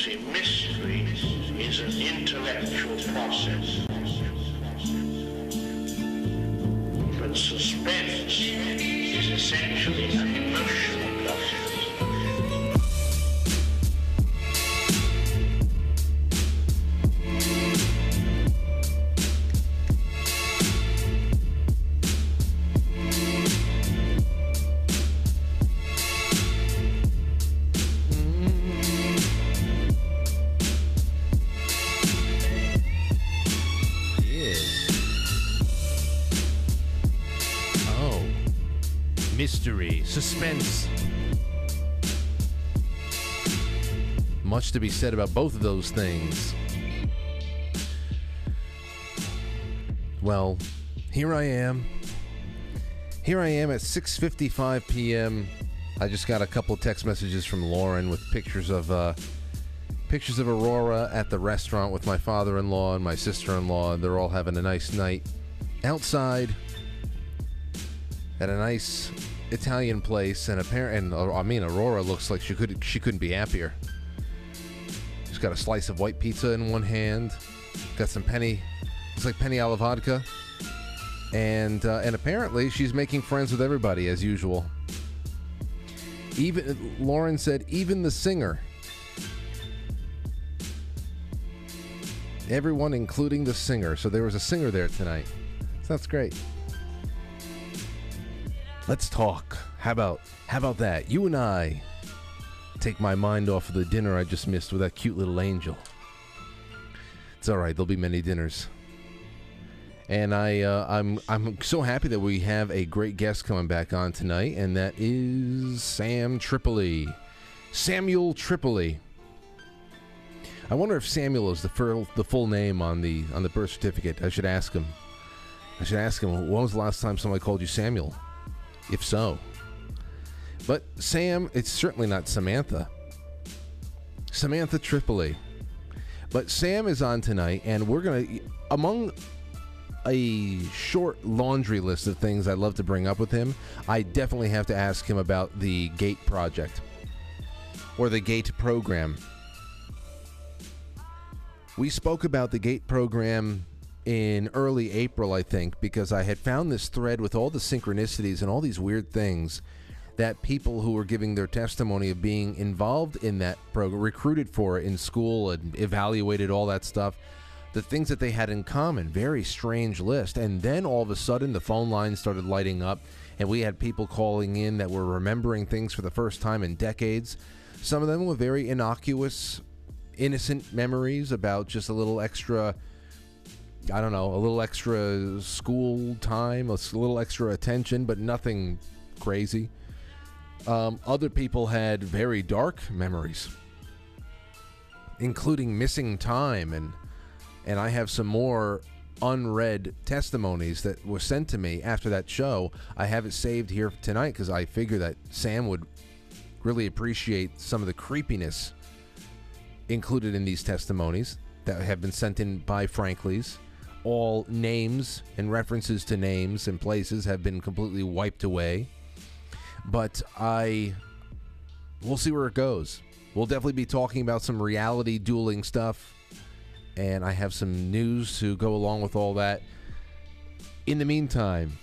see, mystery is an intellectual process. Suspense. Much to be said about both of those things. Well, here I am. Here I am at 6:55 p.m. I just got a couple text messages from Lauren with pictures of uh, pictures of Aurora at the restaurant with my father-in-law and my sister-in-law. They're all having a nice night outside at a nice Italian place, and apparent. And uh, I mean, Aurora looks like she could she couldn't be happier. She's got a slice of white pizza in one hand, got some penny, looks like penny alla vodka, and uh, and apparently she's making friends with everybody as usual. Even Lauren said, even the singer. Everyone, including the singer. So there was a singer there tonight. So that's great. Let's talk. How about how about that? You and I take my mind off of the dinner I just missed with that cute little angel. It's all right. There'll be many dinners. And I, uh, I'm, I'm so happy that we have a great guest coming back on tonight, and that is Sam Tripoli, Samuel Tripoli. I wonder if Samuel is the full, the full name on the on the birth certificate. I should ask him. I should ask him. When was the last time somebody called you Samuel? If so, but Sam, it's certainly not Samantha. Samantha Tripoli. But Sam is on tonight, and we're gonna among a short laundry list of things I'd love to bring up with him. I definitely have to ask him about the Gate project or the Gate program. We spoke about the GATE program in early April, I think, because I had found this thread with all the synchronicities and all these weird things that people who were giving their testimony of being involved in that program, recruited for in school and evaluated all that stuff, the things that they had in common. Very strange list. And then all of a sudden, the phone lines started lighting up, and we had people calling in that were remembering things for the first time in decades. Some of them were very innocuous, innocent memories about just a little extra. I don't know, a little extra school time, a little extra attention, but nothing crazy. Um, other people had very dark memories, including missing time, and and I have some more unread testimonies that were sent to me after that show. I have it saved here tonight because I figure that Sam would really appreciate some of the creepiness included in these testimonies that have been sent in by Franklies. All names and references to names and places have been completely wiped away. But I. We'll see where it goes. We'll definitely be talking about some reality dueling stuff. And I have some news to go along with all that. In the meantime,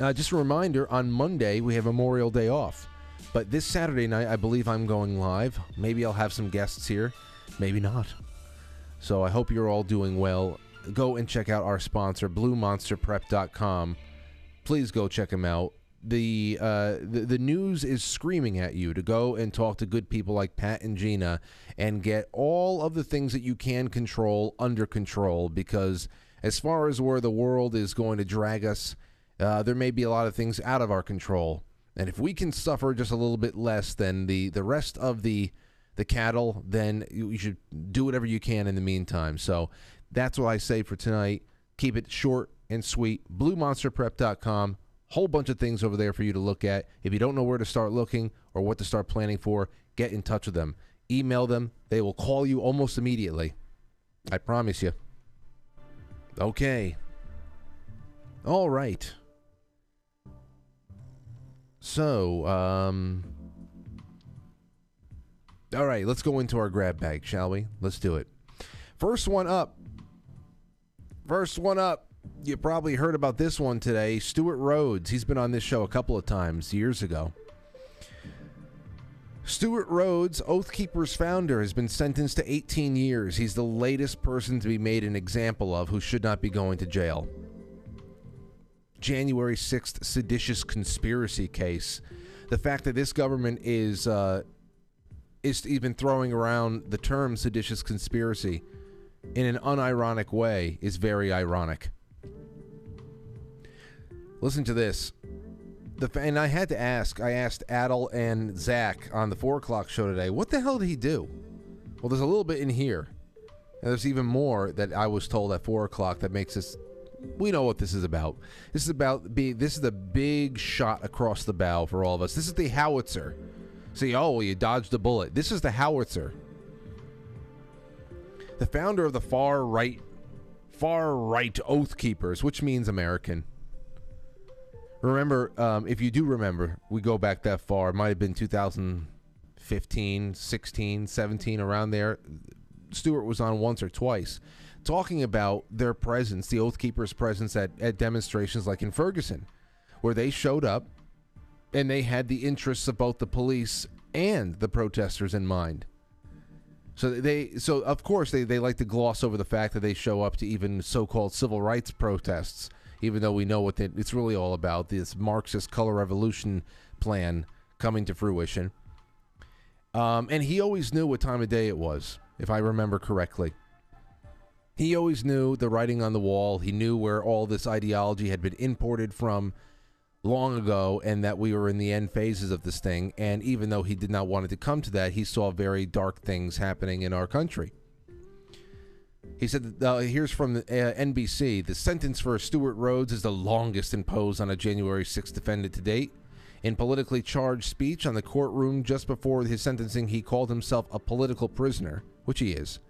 uh, just a reminder on Monday, we have Memorial Day off. But this Saturday night, I believe I'm going live. Maybe I'll have some guests here, maybe not. So I hope you're all doing well. Go and check out our sponsor, BlueMonsterPrep.com. Please go check them out. The, uh, the the news is screaming at you to go and talk to good people like Pat and Gina and get all of the things that you can control under control because as far as where the world is going to drag us, uh, there may be a lot of things out of our control. And if we can suffer just a little bit less than the, the rest of the the cattle, then you, you should do whatever you can in the meantime. So that's what I say for tonight. Keep it short and sweet. BlueMonsterPrep.com. Whole bunch of things over there for you to look at. If you don't know where to start looking or what to start planning for, get in touch with them. Email them. They will call you almost immediately. I promise you. Okay. All right. So, um. All right, let's go into our grab bag, shall we? Let's do it. First one up. First one up. You probably heard about this one today. Stewart Rhodes. He's been on this show a couple of times years ago. Stewart Rhodes, Oath Keepers founder, has been sentenced to 18 years. He's the latest person to be made an example of who should not be going to jail. January 6th seditious conspiracy case. The fact that this government is uh, is even throwing around the term seditious conspiracy in an unironic way is very ironic. Listen to this. The, and I had to ask. I asked Adel and Zach on the four o'clock show today. What the hell did he do? Well, there's a little bit in here, and there's even more that I was told at four o'clock that makes us. We know what this is about. This is about be. This is the big shot across the bow for all of us. This is the howitzer. See, oh, you dodged a bullet. This is the howitzer. The founder of the far right, far right Oath Keepers, which means American. Remember, um, if you do remember, we go back that far. It might have been 2015, 16, 17, around there. Stewart was on once or twice talking about their presence, the Oath Keepers' presence at, at demonstrations like in Ferguson, where they showed up and they had the interests of both the police and the protesters in mind. So they, so of course they, they like to gloss over the fact that they show up to even so-called civil rights protests even though we know what it's really all about this Marxist color revolution plan coming to fruition. Um, and he always knew what time of day it was, if I remember correctly. He always knew the writing on the wall. He knew where all this ideology had been imported from long ago and that we were in the end phases of this thing. And even though he did not want it to come to that, he saw very dark things happening in our country. He said, uh, here's from the, uh, NBC the sentence for Stewart Rhodes is the longest imposed on a January 6th defendant to date. In politically charged speech on the courtroom just before his sentencing, he called himself a political prisoner, which he is,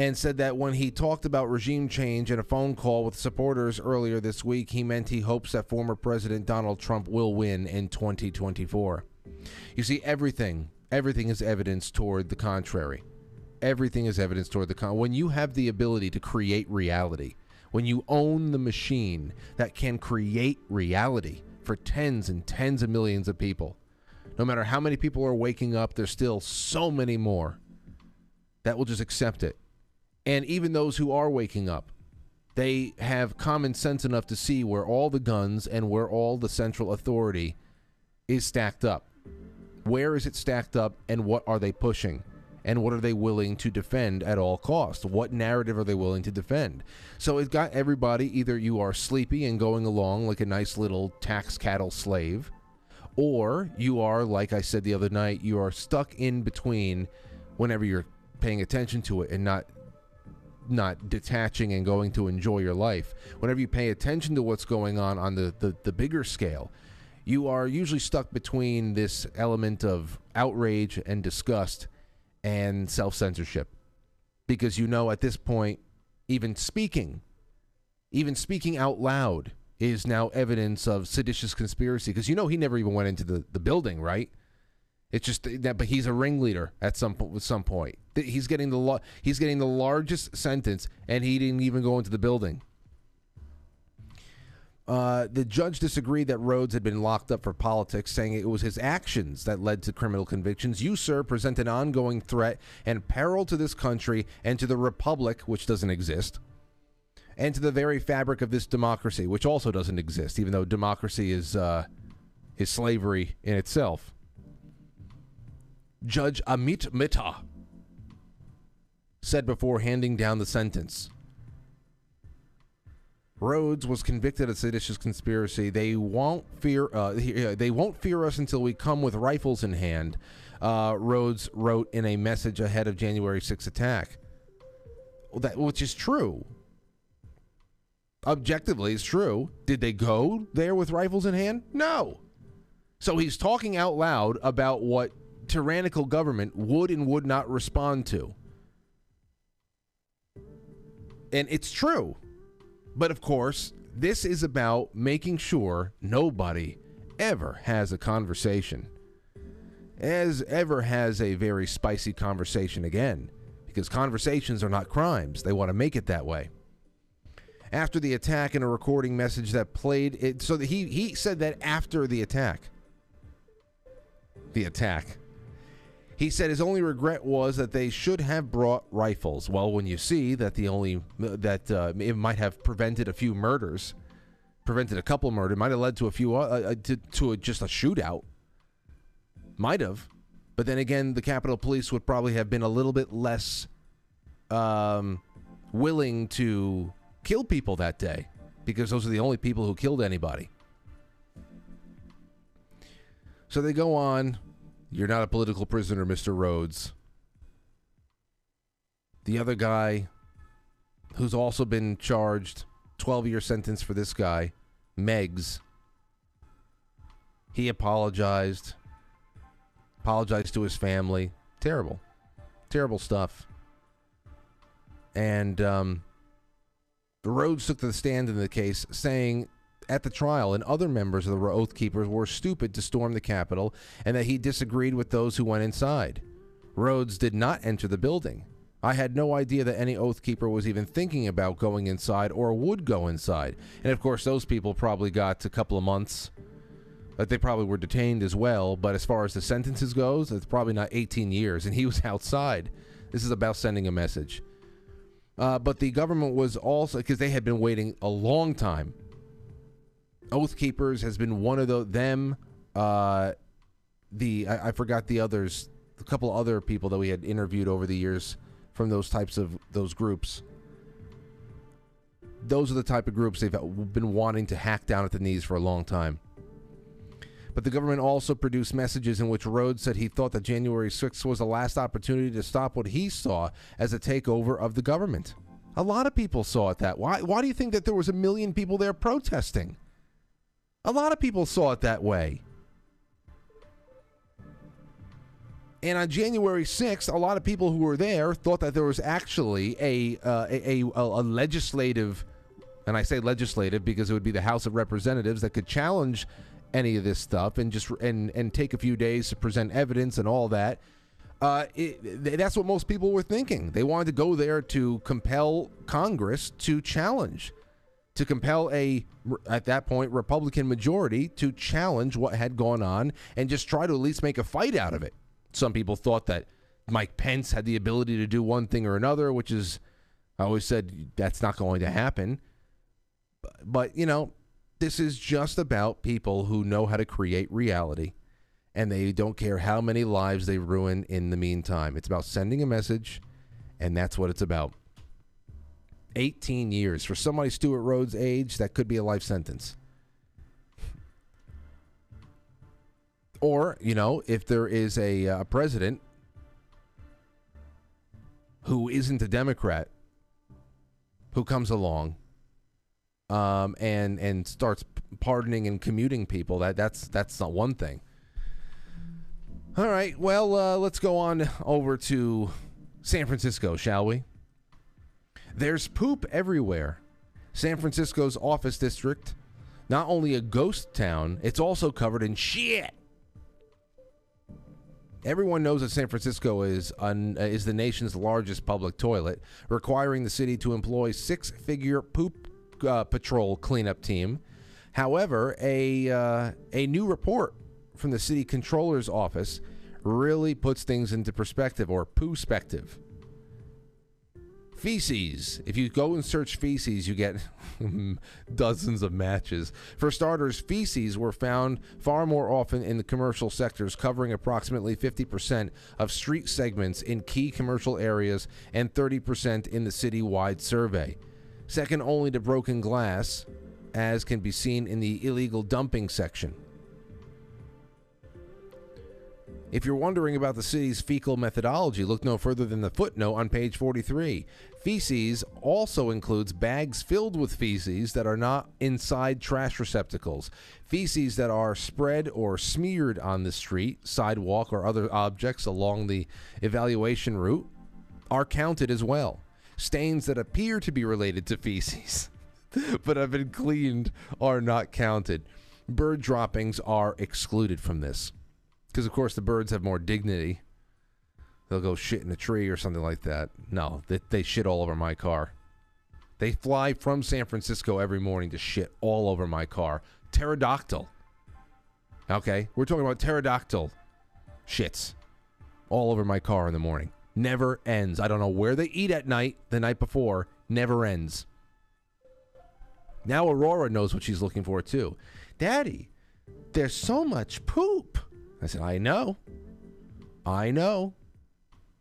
and said that when he talked about regime change in a phone call with supporters earlier this week, he meant he hopes that former President Donald Trump will win in 2024. You see, everything, everything is evidence toward the contrary everything is evidence toward the con. When you have the ability to create reality, when you own the machine that can create reality for tens and tens of millions of people, no matter how many people are waking up, there's still so many more that will just accept it. And even those who are waking up, they have common sense enough to see where all the guns and where all the central authority is stacked up. Where is it stacked up and what are they pushing? and what are they willing to defend at all costs? What narrative are they willing to defend? So it got everybody either you are sleepy and going along like a nice little tax cattle slave, or you are, like I said the other night, you are stuck in between whenever you're paying attention to it and not not detaching and going to enjoy your life. Whenever you pay attention to what's going on on the, the, the bigger scale, you are usually stuck between this element of outrage and disgust and self censorship. Because you know at this point, even speaking, even speaking out loud is now evidence of seditious conspiracy. Because you know he never even went into the, the building, right? It's just that, but he's a ringleader at some at some point. He's getting the lo- he's getting the largest sentence, and he didn't even go into the building. Uh, the judge disagreed that Rhodes had been locked up for politics, saying it was his actions that led to criminal convictions. You, sir, present an ongoing threat and peril to this country and to the republic, which doesn't exist, and to the very fabric of this democracy, which also doesn't exist, even though democracy is uh, is slavery in itself. Judge Amit Mehta said before handing down the sentence. Rhodes was convicted of seditious conspiracy. They won't fear. Uh, they won't fear us until we come with rifles in hand. Uh, Rhodes wrote in a message ahead of January 6th attack. That which is true. Objectively, it's true. Did they go there with rifles in hand? No. So he's talking out loud about what tyrannical government would and would not respond to. And it's true. But of course, this is about making sure nobody ever has a conversation, as ever has a very spicy conversation again. because conversations are not crimes. They want to make it that way. After the attack, in a recording message that played it, so that he he said that after the attack, the attack, he said his only regret was that they should have brought rifles. Well, when you see that the only that uh, it might have prevented a few murders, prevented a couple murders, might have led to a few uh, uh, to, to a, just a shootout. Might have, but then again, the Capitol Police would probably have been a little bit less um, willing to kill people that day because those are the only people who killed anybody. So they go on. You're not a political prisoner, Mr. Rhodes. The other guy, who's also been charged, 12 year sentence for this guy, Meggs. He apologized. Apologized to his family. Terrible. Terrible stuff. And um, Rhodes took the stand in the case, saying at the trial and other members of the Oath Keepers were stupid to storm the Capitol and that he disagreed with those who went inside. Rhodes did not enter the building. I had no idea that any Oath Keeper was even thinking about going inside or would go inside. And of course, those people probably got a couple of months. They probably were detained as well. But as far as the sentences goes, it's probably not 18 years. And he was outside. This is about sending a message. Uh, but the government was also because they had been waiting a long time. Oath Keepers has been one of the them. Uh, the I, I forgot the others, a couple other people that we had interviewed over the years from those types of those groups. Those are the type of groups they've been wanting to hack down at the knees for a long time. But the government also produced messages in which Rhodes said he thought that January 6th was the last opportunity to stop what he saw as a takeover of the government. A lot of people saw it that. Why why do you think that there was a million people there protesting? A lot of people saw it that way. And on January 6th, a lot of people who were there thought that there was actually a, uh, a, a, a legislative, and I say legislative because it would be the House of Representatives that could challenge any of this stuff and just and and take a few days to present evidence and all that. Uh, it, that's what most people were thinking. They wanted to go there to compel Congress to challenge, to compel a at that point Republican majority to challenge what had gone on and just try to at least make a fight out of it. Some people thought that Mike Pence had the ability to do one thing or another, which is I always said that's not going to happen. But, you know, this is just about people who know how to create reality and they don't care how many lives they ruin in the meantime. It's about sending a message, and that's what it's about. 18 years. For somebody Stewart Rhodes' age, that could be a life sentence. Or, you know, if there is a, a president who isn't a Democrat who comes along um, and and starts pardoning and commuting people. That that's that's not one thing. All right, well, uh, let's go on over to San Francisco, shall we? There's poop everywhere. San Francisco's office district, not only a ghost town, it's also covered in shit. Everyone knows that San Francisco is un, uh, is the nation's largest public toilet, requiring the city to employ six-figure poop uh, patrol cleanup team. However, a uh, a new report from the city controller's office really puts things into perspective or perspective. Feces. If you go and search feces, you get dozens of matches. For starters, feces were found far more often in the commercial sectors, covering approximately 50% of street segments in key commercial areas and 30% in the city-wide survey second only to broken glass, as can be seen in the illegal dumping section. If you're wondering about the city's fecal methodology, look no further than the footnote on page 43. Feces also includes bags filled with feces that are not inside trash receptacles. Feces that are spread or smeared on the street, sidewalk, or other objects along the evaluation route are counted as well stains that appear to be related to feces but have been cleaned are not counted. Bird droppings are excluded from this. Because, of course, the birds have more dignity they'll go shit in a tree or something like that. No, they, they shit all over my car. They fly from San Francisco every morning to shit all over my car. Pterodactyl. Okay, we're talking about pterodactyl shits all over my car in the morning. Never ends. I don't know where they eat at night the night before. Never ends. Now Aurora knows what she's looking for too. Daddy, there's so much poop. I said, I know. I know.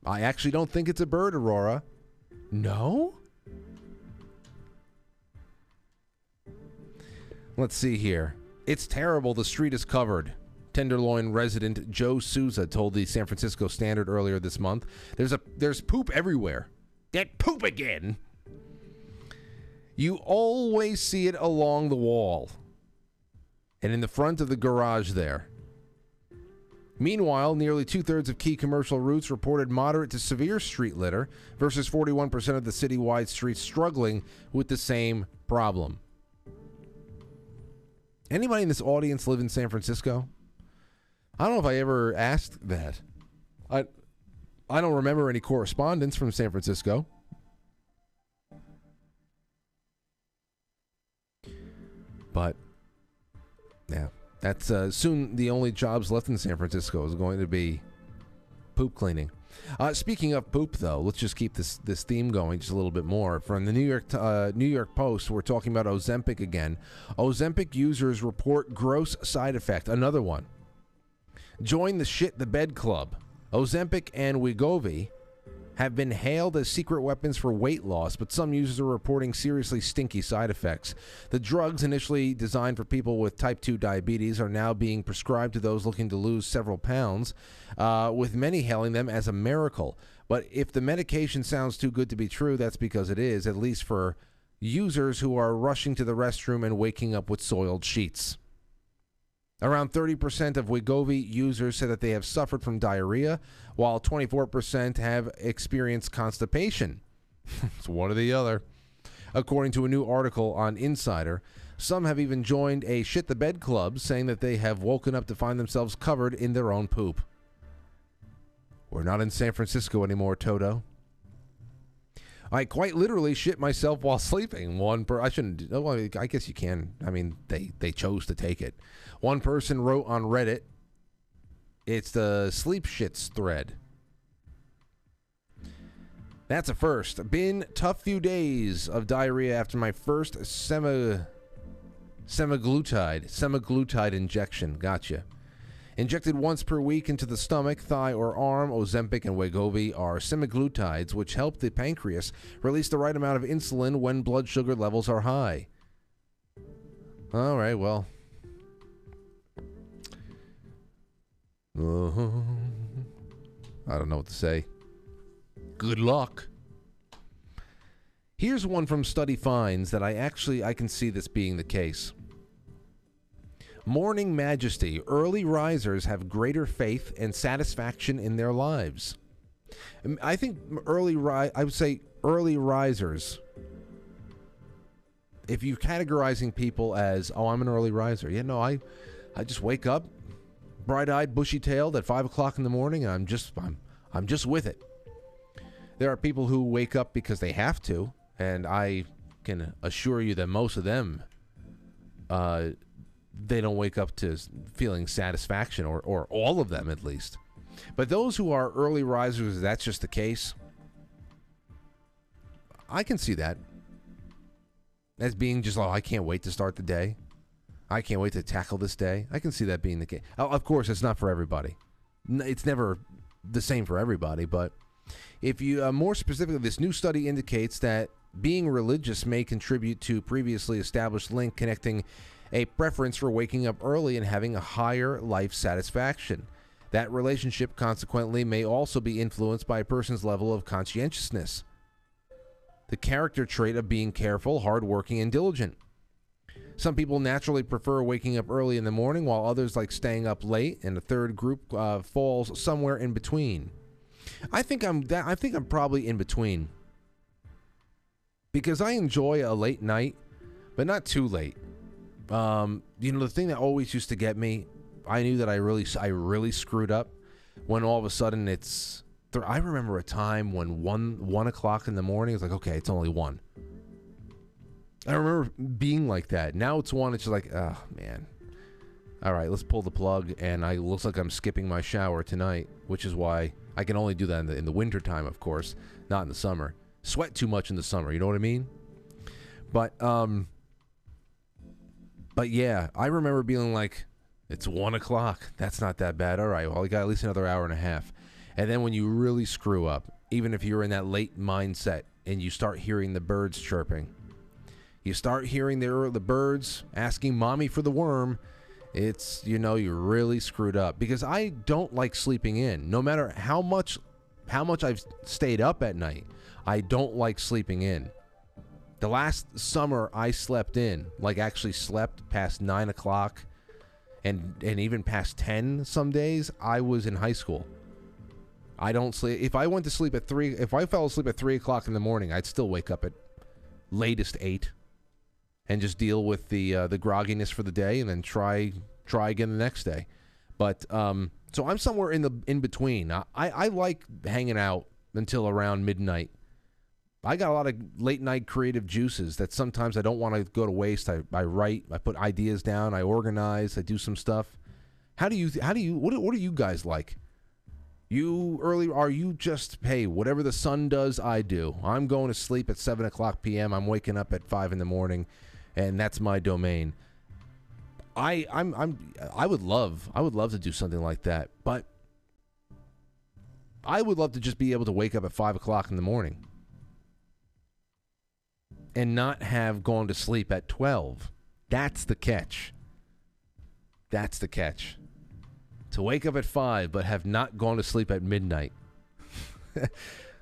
I actually don't think it's a bird, Aurora. No? Let's see here. It's terrible. The street is covered. Tenderloin resident Joe Souza told the San Francisco Standard earlier this month. There's a there's poop everywhere. That poop again. You always see it along the wall and in the front of the garage there. Meanwhile, nearly two thirds of key commercial routes reported moderate to severe street litter versus 41% of the citywide streets struggling with the same problem. Anybody in this audience live in San Francisco? I don't know if I ever asked that. I I don't remember any correspondence from San Francisco. But yeah, that's uh, soon the only jobs left in San Francisco is going to be poop cleaning. Uh, speaking of poop, though, let's just keep this this theme going just a little bit more. From the New York uh, New York Post, we're talking about Ozempic again. Ozempic users report gross side effect. Another one. Join the shit the bed club. Ozempic and Wegovy have been hailed as secret weapons for weight loss, but some users are reporting seriously stinky side effects. The drugs, initially designed for people with type 2 diabetes, are now being prescribed to those looking to lose several pounds, uh, with many hailing them as a miracle. But if the medication sounds too good to be true, that's because it is, at least for users who are rushing to the restroom and waking up with soiled sheets. Around 30% of Wegovy users said that they have suffered from diarrhea, while 24% have experienced constipation. it's one or the other. According to a new article on Insider, some have even joined a shit the bed club, saying that they have woken up to find themselves covered in their own poop. We're not in San Francisco anymore, Toto. I quite literally shit myself while sleeping. One per I shouldn't. Well, I guess you can. I mean, they they chose to take it. One person wrote on Reddit. It's the sleep shits thread. That's a first. Been tough few days of diarrhea after my first semi semaglutide semaglutide injection. Gotcha. Injected once per week into the stomach, thigh, or arm, Ozempic and Wegovy are semaglutides which help the pancreas release the right amount of insulin when blood sugar levels are high. All right, well. Uh-huh. I don't know what to say. Good luck. Here's one from study finds that I actually I can see this being the case. Morning majesty, early risers have greater faith and satisfaction in their lives. Um, I think early ri- I would say early risers. If you're categorizing people as, oh, I'm an early riser, yeah, no, I, I just wake up, bright-eyed, bushy-tailed at five o'clock in the morning, I'm just, I'm, I'm just with it. There are people who wake up because they have to, and I can assure you that most of them uh, they don't wake up to feeling satisfaction, or, or all of them at least. But those who are early risers, that's just the case. I can see that as being just, oh, I can't wait to start the day. I can't wait to tackle this day. I can see that being the case. Of course, it's not for everybody. It's never the same for everybody, but if you uh, more specifically, this new study indicates that being religious may contribute to previously established link connecting a preference for waking up early and having a higher life satisfaction. That relationship, consequently, may also be influenced by a person's level of conscientiousness. The character trait of being careful, hardworking, and diligent. Some people naturally prefer waking up early in the morning, while others like staying up late, and a third group uh, falls somewhere in between. I think I'm that. I think I'm probably in between because I enjoy a late night, but not too late. Um, you know, the thing that always used to get me, I knew that I really, I really screwed up when all of a sudden it's I remember a time when one one o'clock in the morning. It's like okay, it's only one. I remember being like that. Now it's one. It's just like, oh man. All right, let's pull the plug, and I looks like I'm skipping my shower tonight, which is why I can only do that in the in the winter time, of course, not in the summer. Sweat too much in the summer, you know what I mean? But um, but yeah, I remember being like, it's one o'clock. That's not that bad. All right, well, we got at least another hour and a half. And then when you really screw up, even if you're in that late mindset and you start hearing the birds chirping, you start hearing the the birds asking mommy for the worm. It's you know you're really screwed up because I don't like sleeping in. No matter how much how much I've stayed up at night, I don't like sleeping in. The last summer I slept in, like actually slept past nine o'clock, and and even past ten some days. I was in high school. I don't sleep. If I went to sleep at three, if I fell asleep at three o'clock in the morning, I'd still wake up at latest eight, and just deal with the uh, the grogginess for the day, and then try try again the next day. But um, so I'm somewhere in the in between. I I like hanging out until around midnight I got a lot of late night creative juices that sometimes I don't want to go to waste. I, I write, I put ideas down, I organize, I do some stuff. How do you how do you what what are you guys like? You early are you just hey whatever the sun does I do. I'm going to sleep at seven o'clock p.m. I'm waking up at five in the morning, and that's my domain. I I'm I'm I would love I would love to do something like that, but I would love to just be able to wake up at five o'clock in the morning and not have gone to sleep at 12. That's the catch. That's the catch. To wake up at 5 but have not gone to sleep at midnight.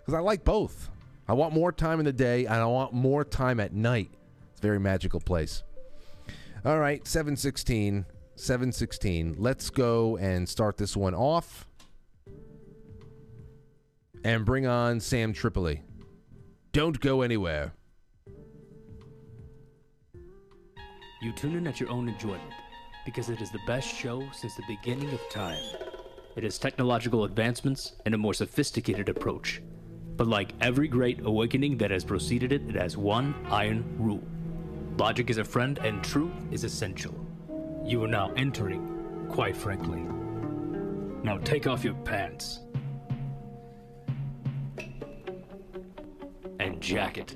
Because I like both. I want more time in the day and I want more time at night. It's a very magical place. All right, 716. 716. Let's go and start this one off. And bring on Sam Tripoli. Don't go anywhere. You tune in at your own enjoyment, because it is the best show since the beginning of time. It has technological advancements and a more sophisticated approach. But like every great awakening that has preceded it, it has one iron rule logic is a friend, and truth is essential. You are now entering, quite frankly. Now take off your pants. And jacket.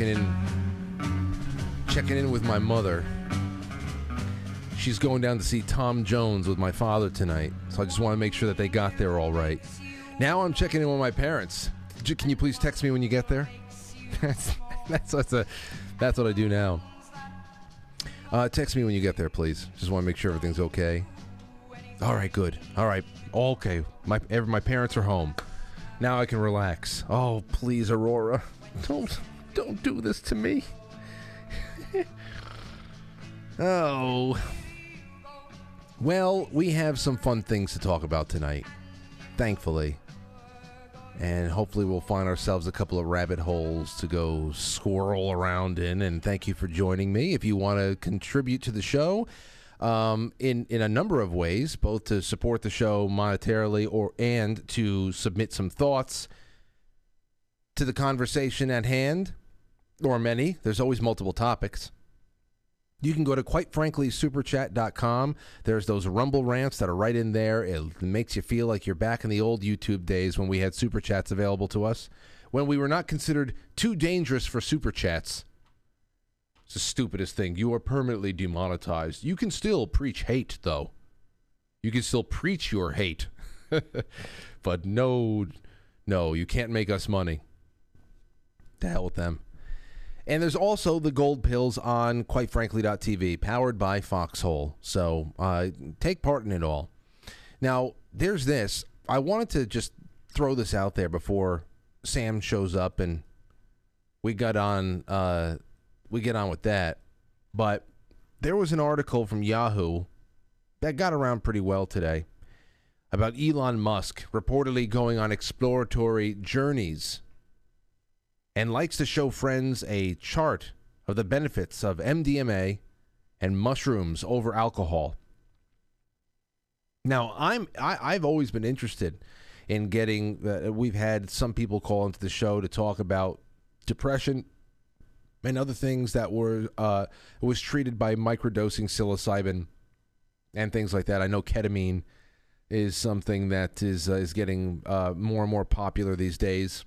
Checking in, checking in with my mother. She's going down to see Tom Jones with my father tonight, so I just want to make sure that they got there all right. Now I'm checking in with my parents. Can you please text me when you get there? that's that's that's a that's what I do now. Uh, text me when you get there, please. Just want to make sure everything's okay. All right, good. All right, okay. My my parents are home. Now I can relax. Oh, please, Aurora, don't don't do this to me. oh, Well, we have some fun things to talk about tonight, thankfully. And hopefully, we'll find ourselves a couple of rabbit holes to go squirrel around in. And thank you for joining me. If you want to contribute to the show um, in, in a number of ways, both to support the show monetarily or and to submit some thoughts to the conversation at hand, or many, there's always multiple topics. You can go to quite frankly superchat.com. There's those rumble rants that are right in there. It makes you feel like you're back in the old YouTube days when we had super chats available to us, when we were not considered too dangerous for super chats. It's the stupidest thing. You are permanently demonetized. You can still preach hate, though. You can still preach your hate. but no, no, you can't make us money. To hell with them. And there's also the gold pills on quitefrankly.tv, powered by Foxhole. So uh, take part in it all. Now, there's this. I wanted to just throw this out there before Sam shows up and we got on. Uh, we get on with that. But there was an article from Yahoo that got around pretty well today about Elon Musk reportedly going on exploratory journeys and likes to show friends a chart of the benefits of MDMA and mushrooms over alcohol. Now, I'm I, I've always been interested in getting. Uh, we've had some people call into the show to talk about depression and other things that were uh, was treated by microdosing psilocybin and things like that. I know ketamine is something that is uh, is getting uh, more and more popular these days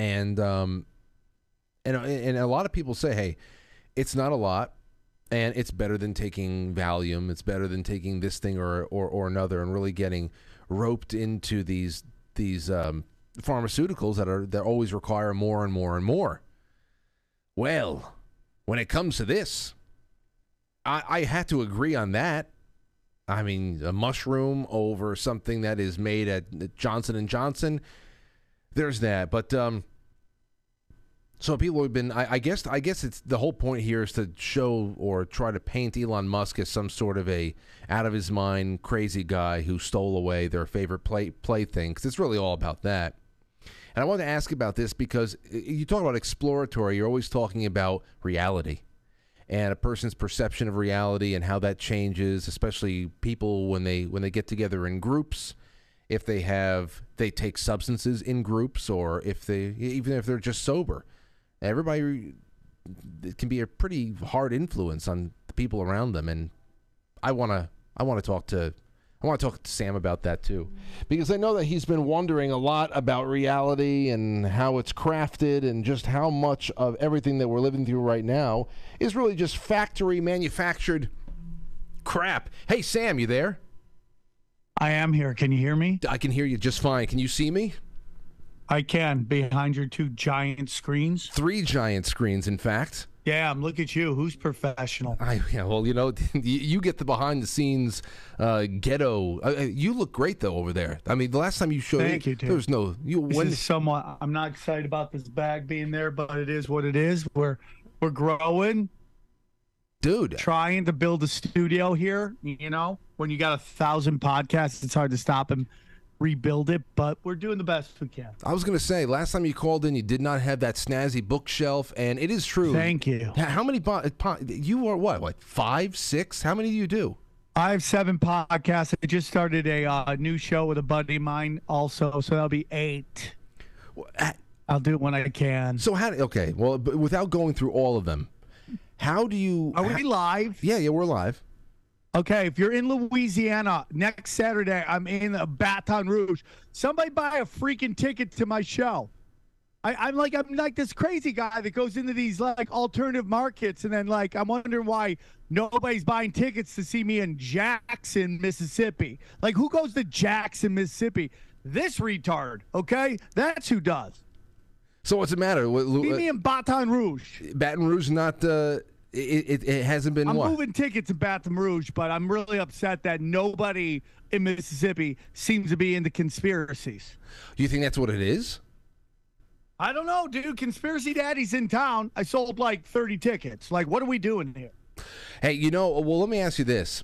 and um, and and a lot of people say, hey, it's not a lot, and it's better than taking Valium. It's better than taking this thing or or, or another, and really getting roped into these these um, pharmaceuticals that are that always require more and more and more. Well, when it comes to this, I, I had to agree on that. I mean, a mushroom over something that is made at Johnson and Johnson there's that. But um, so people have been. I, I, guess. I guess it's the whole point here is to show or try to paint Elon Musk as some sort of a out of his mind crazy guy who stole away their favorite play plaything. Because it's really all about that. And I want to ask about this because uh, you talk about exploratory. You're always talking about reality and a person's perception of reality and how that changes, especially people when they when they get together in groups if they have they take substances in groups or if they even if they're just sober. Everybody it can be a pretty hard influence on the people around them and I want to I want to talk to I want to talk to Sam about that too mm-hmm. because I know that he's been wondering a lot about reality and how it's crafted and just how much of everything that we're living through right now is really just factory manufactured crap. Hey Sam, you there? I am here. Can you hear me? I can hear you just fine. Can you see me? I can. Behind your two giant screens. Three giant screens, in fact. Yeah, I'm look at you. Who's professional? I yeah, well, you know, you get the behind the scenes uh, ghetto. Uh, uh, you look great though over there. I mean, the last time you showed, thank you. Dude. There was no you. This when is somewhat. I'm not excited about this bag being there, but it is what it is. We're we're growing dude. Trying to build a studio here, you know, when you got a thousand podcasts, it's hard to stop and rebuild it, but we're doing the best we can. I was going to say, last time you called in, you did not have that snazzy bookshelf, and it is true. Thank you. How many? Po- po- you are what? What? Five, six? How many do you do? I have seven podcasts. I just started a uh, new show with a buddy of mine, also, so that'll be eight. Well, I'll do it when I can. So how? Okay, well, without going through all of them, how do you? Are we live? Yeah, yeah, we're live. Okay, if you're in Louisiana next Saturday, I'm in Baton Rouge. Somebody buy a freaking ticket to my show. I, am like I'm like this crazy guy that goes into these like alternative markets, and then like I'm wondering why nobody's buying tickets to see me in Jackson, Mississippi. Like who goes to Jackson, Mississippi? This retard. Okay, that's who does. So what's the matter? Meet me in Baton Rouge. Baton Rouge, not uh, it, it, it hasn't been. I'm moving tickets in Baton Rouge, but I'm really upset that nobody in Mississippi seems to be into conspiracies. Do you think that's what it is? I don't know, dude. Conspiracy Daddy's in town. I sold like 30 tickets. Like, what are we doing here? Hey, you know, well, let me ask you this.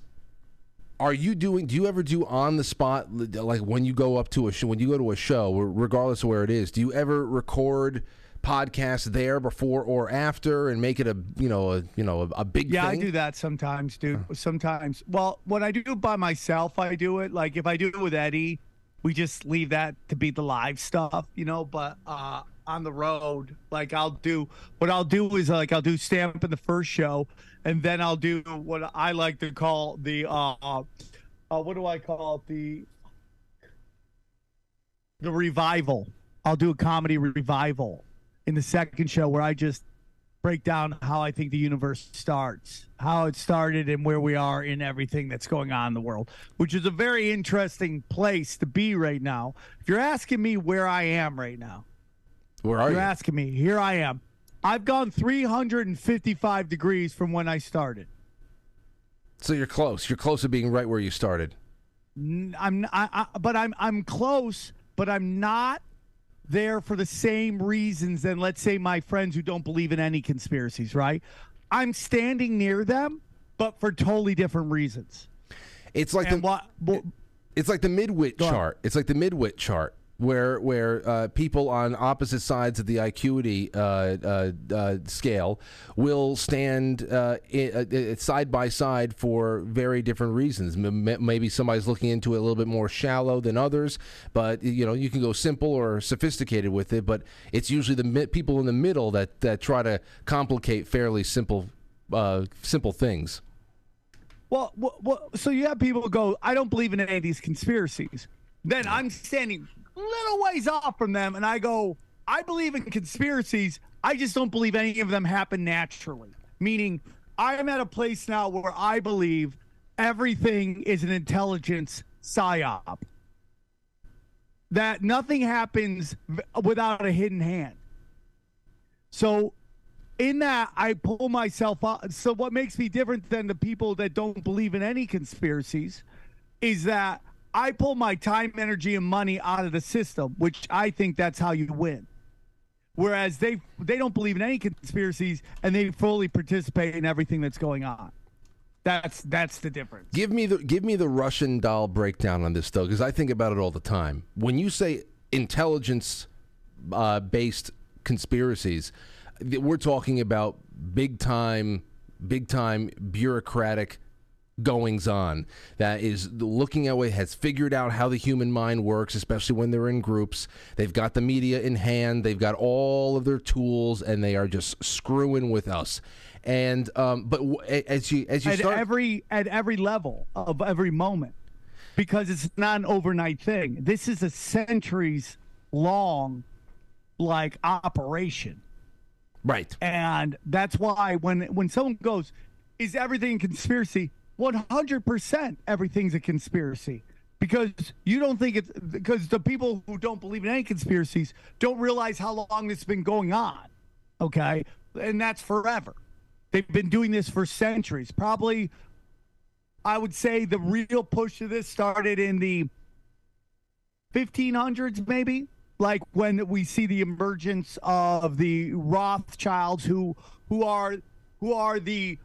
Are you doing? Do you ever do on the spot, like when you go up to a show, when you go to a show, regardless of where it is? Do you ever record podcasts there before or after and make it a you know a you know a, a big Yeah, thing? I do that sometimes, dude. Sometimes. Well, when I do it by myself, I do it. Like if I do it with Eddie, we just leave that to be the live stuff, you know. But uh, on the road, like I'll do what I'll do is like I'll do stamp in the first show, and then I'll do what I like to call the uh, uh what do I call it the the revival. I'll do a comedy revival in the second show where I just break down how I think the universe starts, how it started, and where we are in everything that's going on in the world, which is a very interesting place to be right now. If you're asking me where I am right now, Where are you're you? asking me, here I am. I've gone 355 degrees from when I started. so you're close. You're close to being right where you started. I'm, I, I, but I'm, I'm close, but I'm not there for the same reasons than let's say my friends who don't believe in any conspiracies, right? I'm standing near them, but for totally different reasons. It's like And the what, what It's like the midwit chart. It's like the midwit chart where where uh, people on opposite sides of the IQity uh, uh, uh, scale will stand uh, side by side for very different reasons. M- maybe somebody's looking into it a little bit more shallow than others, but you know you can go simple or sophisticated with it. But it's usually the mi- people in the middle that that try to complicate fairly simple simple things. Well, well, so you have people go, I don't believe in any of these conspiracies. Then I'm standing little ways off from them, and I go, I believe in conspiracies. I just don't believe any of them happen naturally. Meaning, I'm at a place now where I believe everything is an intelligence psyop. That nothing happens without a hidden hand. So in that I pull myself up. So what makes me different than the people that don't believe in any conspiracies is that I pull my time, energy, and money out of the system, which I think that's how you win. Whereas they they don't believe in any conspiracies and they fully participate in everything that's going on. That's that's the difference. Give me the give me the Russian doll breakdown on this though, because I think about it all the time. When you say intelligence uh, based conspiracies, we're talking about big time, big time bureaucratic goings on that is looking at way has figured out how the human mind works especially when they're in groups. They've got the media in hand. They've got all of their tools and they are just screwing with us. And um, but w- as you as you at start every at every level of every moment because it's not an overnight thing. This is a centuries long like operation. Right. And that's why when when someone goes is everything conspiracy 100% everything's a conspiracy because you don't think it's because the people who don't believe in any conspiracies don't realize how long this has been going on okay? And that's forever. They've been doing this for centuries. Probably i would say the real push of this started in the 1500s maybe like when we see the emergence of the rothschilds who who are who are the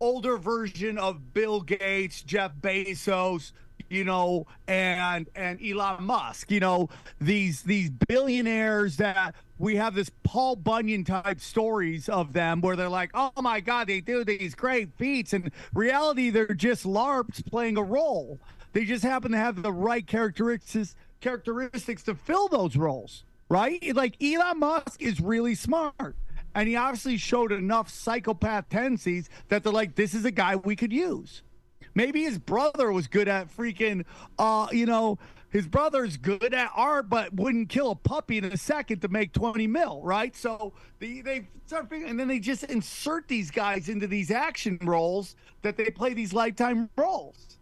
older version of bill gates jeff bezos you know and and elon musk you know these these billionaires that we have this paul bunyan type stories of them where they're like oh my god they do these great feats and reality they're just larps playing a role they just happen to have the right characteristics characteristics to fill those roles, right? Like Elon Musk is really smart. And he obviously showed enough psychopath tendencies that they're like, this is a guy we could use. Maybe his brother was good at freaking, uh, you know, his brother's good at art, but wouldn't kill a puppy in a second to make 20 mil, right? So they, they start figuring, and then they just insert these guys into these action roles that they play these lifetime roles.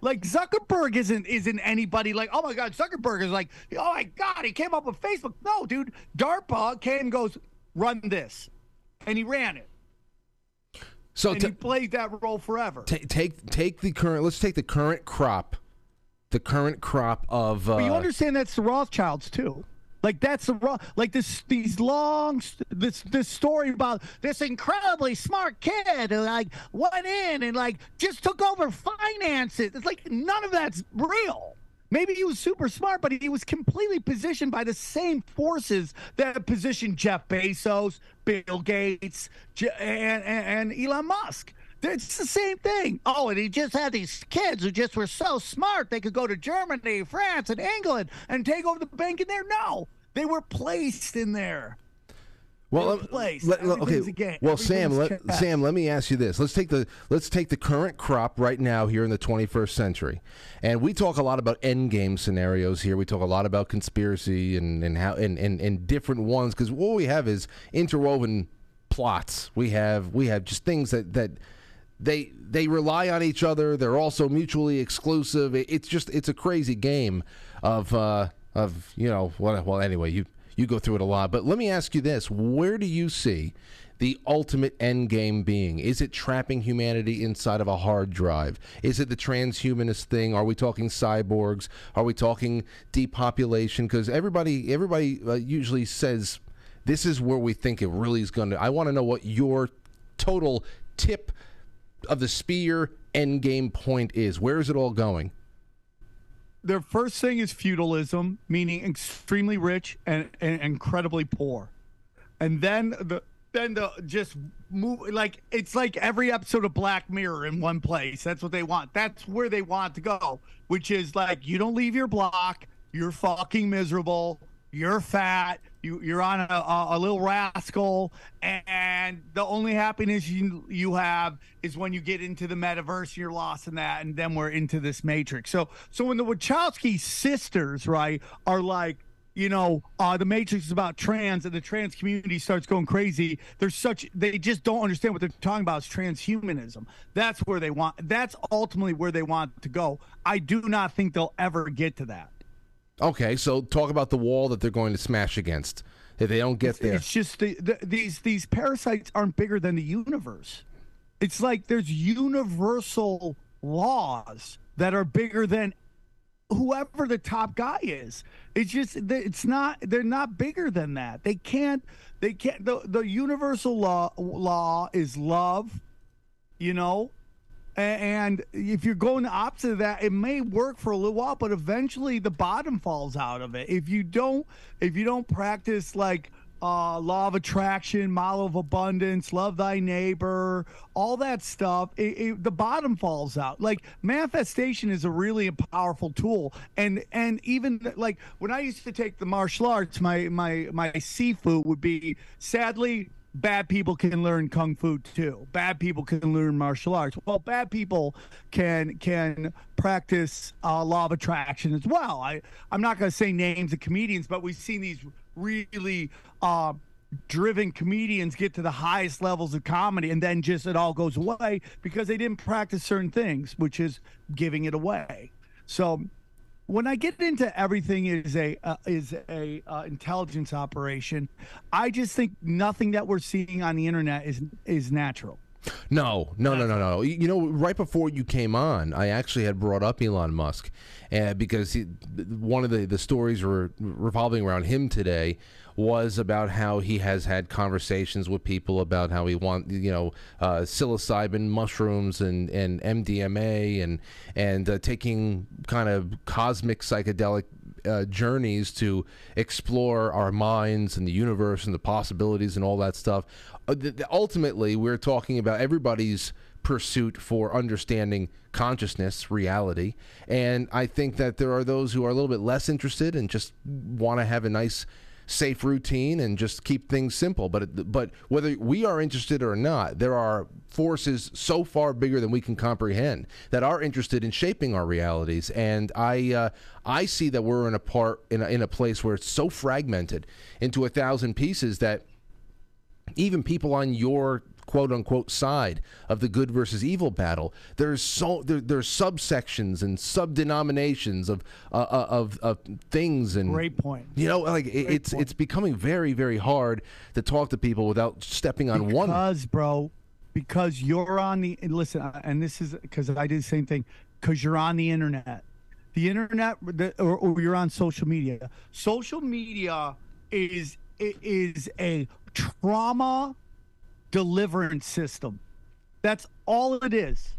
Like Zuckerberg isn't isn't anybody like oh my god Zuckerberg is like oh my god he came up with Facebook no dude DARPA came goes run this and he ran it so and ta- he played that role forever ta- take take the current let's take the current crop the current crop of uh, but you understand that's the Rothschilds too Like that's the. Like this these long this this story about this incredibly smart kid who like went in and like just took over finances. It's like none of that's real. Maybe he was super smart, but he was completely positioned by the same forces that positioned Jeff Bezos, Bill Gates, and, and, and Elon Musk. It's the same thing. Oh, and he just had these kids who just were so smart they could go to Germany, France, and England and take over the bank in there. No, they were placed in there. Well, Well let- let- let- okay. a game. Well, Sam, let. Sam, let me ask you this. Let's take the let's take the current crop right now here in the 21st century, and we talk a lot about end game scenarios here. We talk a lot about conspiracy and and how and and, and different ones because what we have is interwoven plots. We have we have just things that that they they rely on each other. They're also mutually exclusive. It, it's just it's a crazy game of uh, of you know well, well anyway you you go through it a lot. But let me ask you this: Where do you see the ultimate end game being? Is it trapping humanity inside of a hard drive? Is it the transhumanist thing? Are we talking cyborgs? Are we talking depopulation? Because everybody everybody uh, usually says this is where we think it really is going to. I want to know what your total tip of the spear end game point is. Where is it all going? Their first thing is feudalism, meaning extremely rich and, and incredibly poor, and then the then the just move like it's like every episode of Black Mirror in one place. That's what they want. That's where they want to go, which is like you don't leave your block, you're fucking miserable, you're fat, you you're on a, a, little rascal, and the only happiness you you have is when you get into the metaverse. You're lost in that, and then we're into this matrix. So so when the Wachowski sisters right are like you know, uh, the Matrix is about trans, and the trans community starts going crazy. There's such they just don't understand what they're talking about. Is transhumanism. That's where they want. That's ultimately where they want to go. I do not think they'll ever get to that. Okay, so talk about the wall that they're going to smash against. If they don't get there, It's just the, the, these these parasites aren't bigger than the universe. It's like there's universal laws that are bigger than whoever the top guy is. It's just it's not they're not bigger than that. They can't they can't the, the universal law law is love, you know? And if you're going the opposite of that, it may work for a little while, but eventually the bottom falls out of it. If you don't, if you don't practice like uh, law of attraction, model of abundance, love thy neighbor, all that stuff, it, it, the bottom falls out. Like manifestation is a really powerful tool, and and even like when I used to take the martial arts, my my my sifu would be sadly bad people can learn kung fu too. Bad people can learn martial arts. Well, bad people can can practice uh, law of attraction as well. I I'm not going to say names of comedians, but we've seen these really uh, driven comedians get to the highest levels of comedy, and then just it all goes away because they didn't practice certain things, which is giving it away. So when I get into everything is a uh, is a uh, intelligence operation, I just think nothing that we're seeing on the internet is is natural. No, no, no, no, no. You know, right before you came on, I actually had brought up Elon Musk, uh, because he, one of the the stories were revolving around him today was about how he has had conversations with people about how he want you know uh, psilocybin mushrooms and and MDMA and and uh, taking kind of cosmic psychedelic uh, journeys to explore our minds and the universe and the possibilities and all that stuff. Uh, th- ultimately, we're talking about everybody's pursuit for understanding consciousness, reality, and I think that there are those who are a little bit less interested and just want to have a nice safe routine and just keep things simple. But but whether we are interested or not, there are forces so far bigger than we can comprehend that are interested in shaping our realities. And I uh, I see that we're in a part in a, in a place where it's so fragmented into a thousand pieces that even people on your quote unquote side of the good versus evil battle there's so there, there's subsections and sub-denominations of uh, uh, of of things and Great point. you know like it, it's point. it's becoming very very hard to talk to people without stepping on one Because, bro, because you're on the and listen, uh, and this is because I do the same thing. Because you're on the internet. the internet, the, or, or you're on social media. Social media is i- is a trauma deliverance system. That's all it is.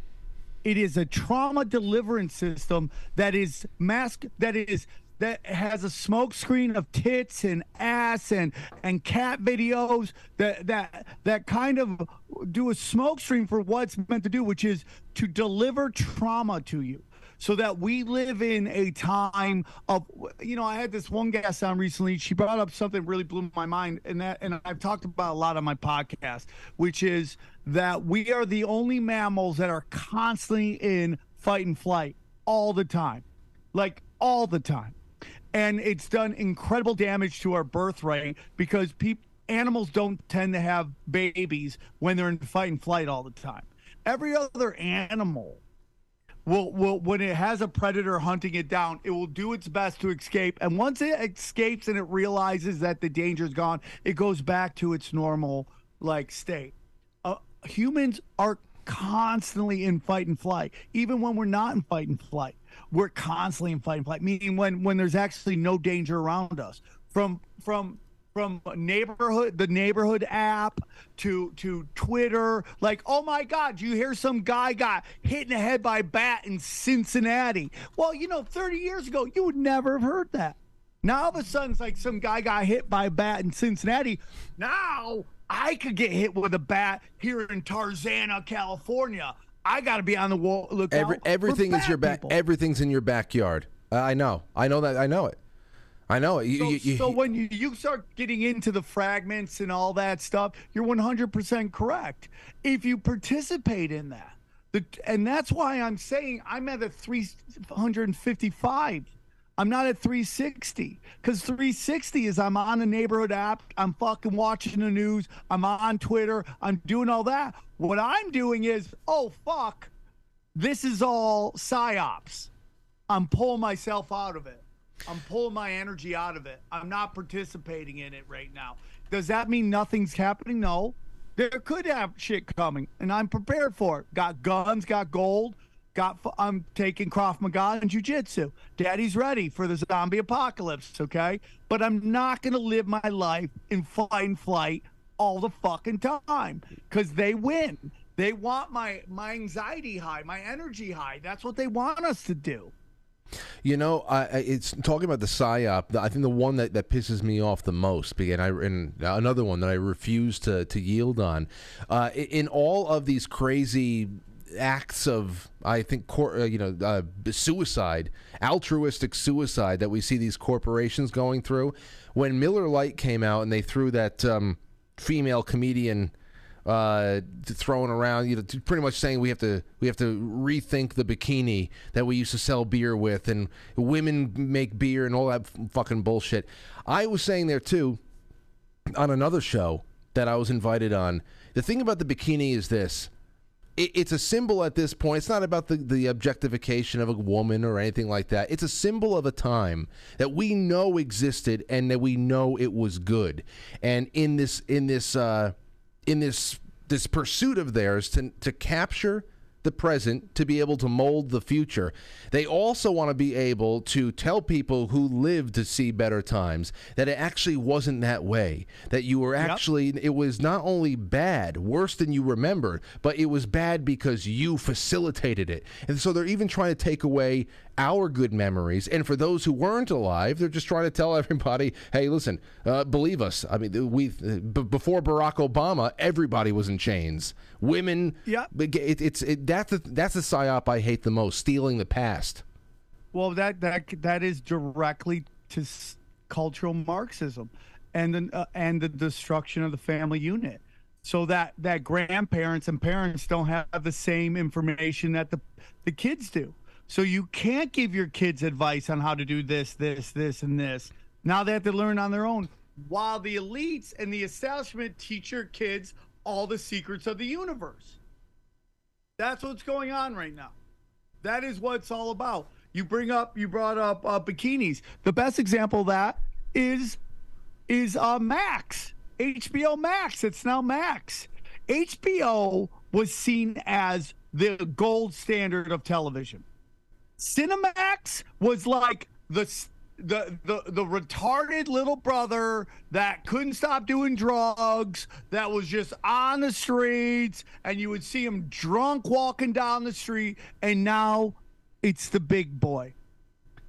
It is a trauma deliverance system that is mask that is that has a smoke screen of tits and ass and and cat videos that that that kind of do a smoke screen for what's meant to do, which is to deliver trauma to you. So that we live in a time of, you know, I had this one guest on recently. She brought up something really blew my mind, and that, and I've talked about a lot on my podcast, which is that we are the only mammals that are constantly in fight and flight all the time, like all the time and it's done incredible damage to our birth rate because people animals don't tend to have babies when they're in fight and flight all the time. Every other animal will will when it has a predator hunting it down, it will do its best to escape. And once it escapes and it realizes that the danger's gone, it goes back to its normal like state. Uh, humans are constantly in fight and flight, even when we're not in fight and flight we're constantly in fight and flight, meaning when when there's actually no danger around us. From from from neighborhood the neighborhood app to to Twitter, like, oh my God, you hear some guy got hit in the head by a bat in Cincinnati. Well, you know, 30 years ago, you would never have heard that. Now all of a sudden it's like some guy got hit by a bat in Cincinnati. Now I could get hit with a bat here in Tarzana, California. I got to be on the wall. Look, Every, everything is your back. Everything's in your backyard. Uh, I know. I know that. I know it. I know. You, So, you, you, so when you, you start getting into the fragments and all that stuff, you're 100% correct. If you participate in that, the, and that's why I'm saying I'm at a 355. I'm not at 360 because 360 is I'm on a neighborhood app. I'm fucking watching the news. I'm on Twitter. I'm doing all that. What I'm doing is, oh, fuck, this is all psyops. I'm pulling myself out of it. I'm pulling my energy out of it. I'm not participating in it right now. Does that mean nothing's happening? No. There could have shit coming, and I'm prepared for it. Got guns, got gold, got. I'm taking Krav Maga and jujitsu. Daddy's ready for the zombie apocalypse. Okay, but I'm not gonna live my life in fight and flight all the fucking time because they win. They want my my anxiety high, my energy high. That's what they want us to do. You know, I, it's talking about the psyop. I think the one that, that pisses me off the most, and I and another one that I refuse to to yield on. Uh, in all of these crazy acts of, I think, cor- uh, you know, uh, suicide, altruistic suicide that we see these corporations going through. When Miller Lite came out and they threw that um, female comedian uh, throwing around, you know, pretty much saying we have to we have to rethink the bikini that we used to sell beer with, and women make beer and all that f- fucking bullshit. I was saying there too on another show that I was invited on. The thing about the bikini is this. It, it's a symbol at this point. It's not about the, the objectification of a woman or anything like that. It's a symbol of a time that we know existed and that we know it was good. And in this in this uh, in this this pursuit of theirs to to capture the present to be able to mold the future. They also want to be able to tell people who live to see better times that it actually wasn't that way. That you were actually, it was not only bad, worse than you remembered, but it was bad because you facilitated it. And so they're even trying to take away our good memories. And for those who weren't alive, they're just trying to tell everybody, hey, listen, uh, believe us. I mean, we b- before Barack Obama, everybody was in chains. Women, Yeah. it, it's it, that's the that's the psyop I hate the most, stealing the past. Well, that that that is directly to s- cultural Marxism, and the uh, and the destruction of the family unit, so that that grandparents and parents don't have the same information that the the kids do. So you can't give your kids advice on how to do this, this, this, and this. Now they have to learn on their own. While the elites and the establishment teach your kids all the secrets of the universe. That's what's going on right now. That is what it's all about. You bring up, you brought up uh, bikinis. The best example of that is is uh, Max, HBO Max. It's now Max. HBO was seen as the gold standard of television. Cinemax was like the the the the retarded little brother that couldn't stop doing drugs, that was just on the streets, and you would see him drunk walking down the street, and now it's the big boy.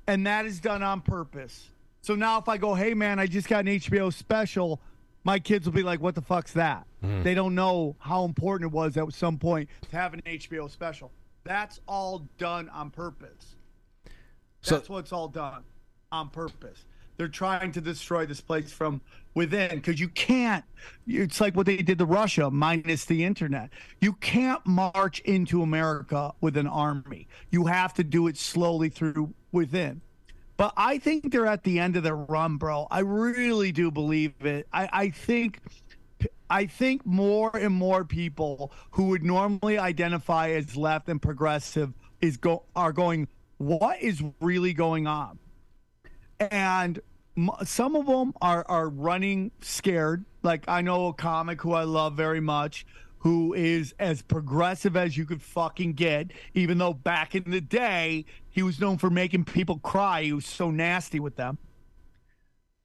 And that is done on purpose. So now if I go, hey man, I just got an HBO special, my kids will be like, what the fuck's that? Mm-hmm. They don't know how important it was at some point to have an HBO special. That's all done on purpose. So- That's what's all done on purpose. They're trying to destroy this place from within because you can't. It's like what they did to Russia, minus the internet. You can't march into America with an army. You have to do it slowly through within. But I think they're at the end of their run, bro. I really do believe it. I, I think I think more and more people who would normally identify as left and progressive is go are going, what is really going on? And some of them are are running scared. Like I know a comic who I love very much who is as progressive as you could fucking get, even though back in the day he was known for making people cry. He was so nasty with them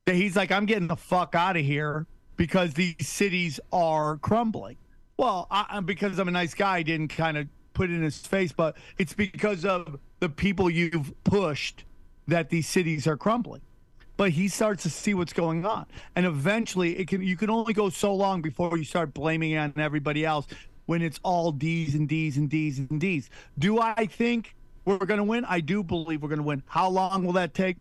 that he's like, I'm getting the fuck out of here because these cities are crumbling. Well, I, because I'm a nice guy, I didn't kind of put it in his face, but it's because of the people you've pushed that these cities are crumbling. But he starts to see what's going on, and eventually, it can you can only go so long before you start blaming on everybody else when it's all D's and D's and D's and D's. Do I think we're going to win? I do believe we're going to win. How long will that take?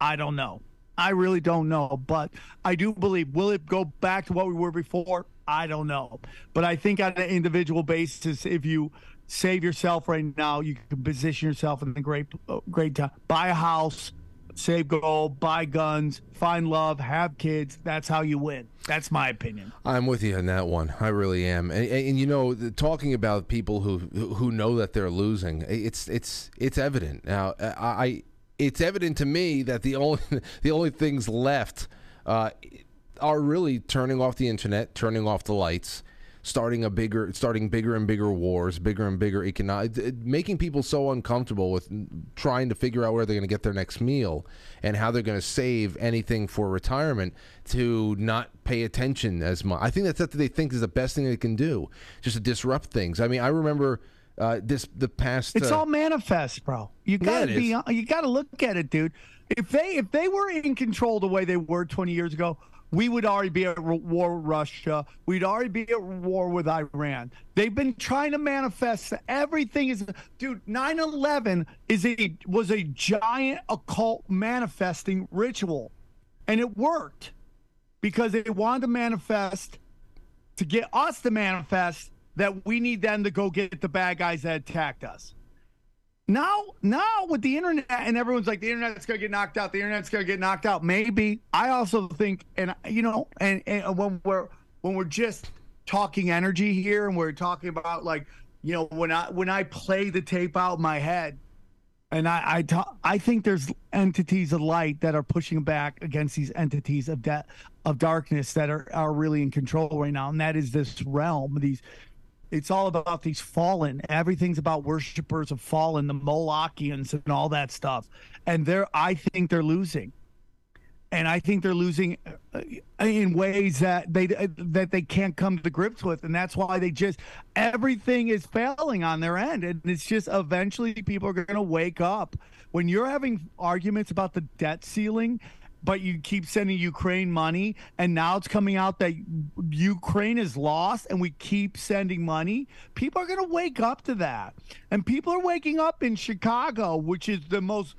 I don't know. I really don't know, but I do believe. Will it go back to what we were before? I don't know. But I think on an individual basis, if you save yourself right now, you can position yourself in a great, uh, great time. Buy a house, save gold, buy guns, find love, have kids. That's how you win. That's my opinion. I'm with you on that one. I really am. And, and, and you know, the, talking about people who who know that they're losing, it's it's it's evident now. I, I it's evident to me that the only the only things left uh, are really turning off the internet, turning off the lights, starting a bigger, starting bigger and bigger wars, bigger and bigger economic, making people so uncomfortable with trying to figure out where they're going to get their next meal and how they're going to save anything for retirement to not pay attention as much. I think that's what they think is the best thing they can do, just to disrupt things. I mean, I remember. Uh, this the past. It's uh, all manifest, bro. You gotta it be. You gotta look at it, dude. If they if they were in control the way they were 20 years ago, we would already be at war with Russia. We'd already be at war with Iran. They've been trying to manifest everything. Is dude, 9/11 is a was a giant occult manifesting ritual, and it worked because they wanted to manifest to get us to manifest that we need them to go get the bad guys that attacked us. Now, now with the internet and everyone's like, the internet's gonna get knocked out. The internet's gonna get knocked out. Maybe I also think, and you know, and, and when we're when we're just talking energy here, and we're talking about like, you know, when I when I play the tape out my head, and I I, I think there's entities of light that are pushing back against these entities of de- of darkness that are are really in control right now, and that is this realm. These it's all about these fallen. Everything's about worshipers of fallen, the Molochians and all that stuff. And they're I think they're losing. And I think they're losing uh, in ways that they that they can't come to grips with, and that's why they just everything is failing on their end, and it's just eventually people are going to wake up. When you're having arguments about the debt ceiling, but you keep sending Ukraine money, and now it's coming out that Ukraine is lost, and we keep sending money. People are going to wake up to that, and people are waking up in Chicago, which is the most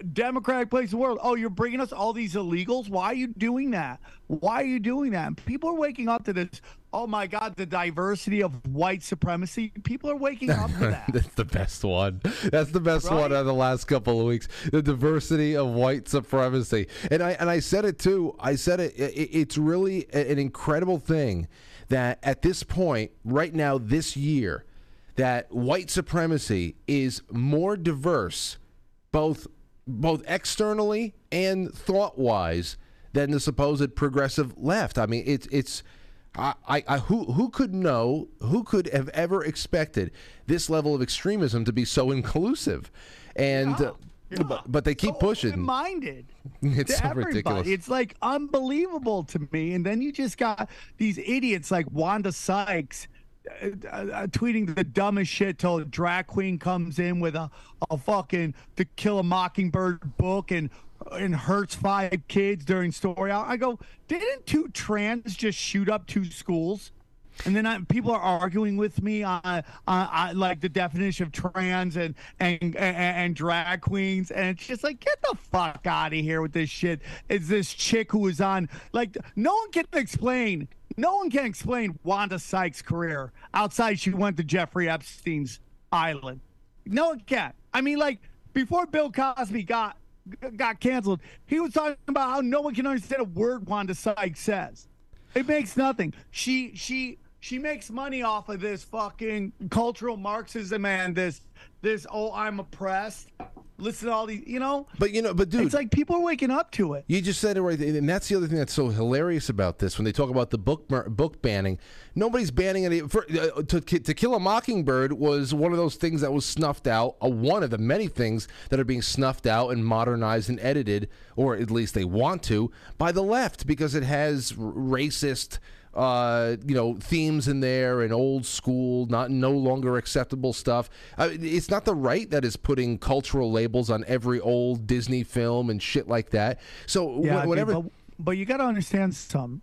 d- democratic place in the world. Oh, you're bringing us all these illegals. Why are you doing that? Why are you doing that? And people are waking up to this. Oh my God, the diversity of white supremacy. People are waking up to that. That's the best one. That's the best one Right? out of the last couple of weeks. The diversity of white supremacy, and I and I said it too. I said it. it it's really an incredible thing that at this point, right now, this year, that white supremacy is more diverse, both both externally and thought wise, than the supposed progressive left. I mean, it's it's. I, I, who who could know who could have ever expected this level of extremism to be so inclusive and uh, but, but they keep so pushing minded It's so everybody. ridiculous. It's like unbelievable to me. And then you just got these idiots like Wanda Sykes uh, uh, tweeting the dumbest shit till a drag queen comes in with a, a fucking To Kill a Mockingbird book and and hurts five kids during story hour. I go, didn't two trans just shoot up two schools? And then I, people are arguing with me on, on, on like the definition of trans and, and and and drag queens, and it's just like get the fuck out of here with this shit. Is this chick who was on like no one can explain, no one can explain Wanda Sykes' career outside she went to Jeffrey Epstein's island. No one can. I mean, like before Bill Cosby got got canceled, he was talking about how no one can understand a word Wanda Sykes says. It makes nothing. She she she makes money off of this fucking cultural Marxism and this this oh I'm oppressed. Listen to all these, you know. but you know but dude It's like people are waking up to it. You just said it right, there. and that's the other thing that's so hilarious about this. When they talk about the book book banning, nobody's banning it. For, uh, to to kill a mockingbird was one of those things that was snuffed out. Uh, one of the many things that are being snuffed out and modernized and edited, or at least they want to, by the left because it has r- racist. Uh, you know, themes in there and old school, not no longer acceptable stuff. Uh, it's not the right that is putting cultural labels on every old Disney film and shit like that. So wh- Yeah, okay, whatever. but, but you got to understand something.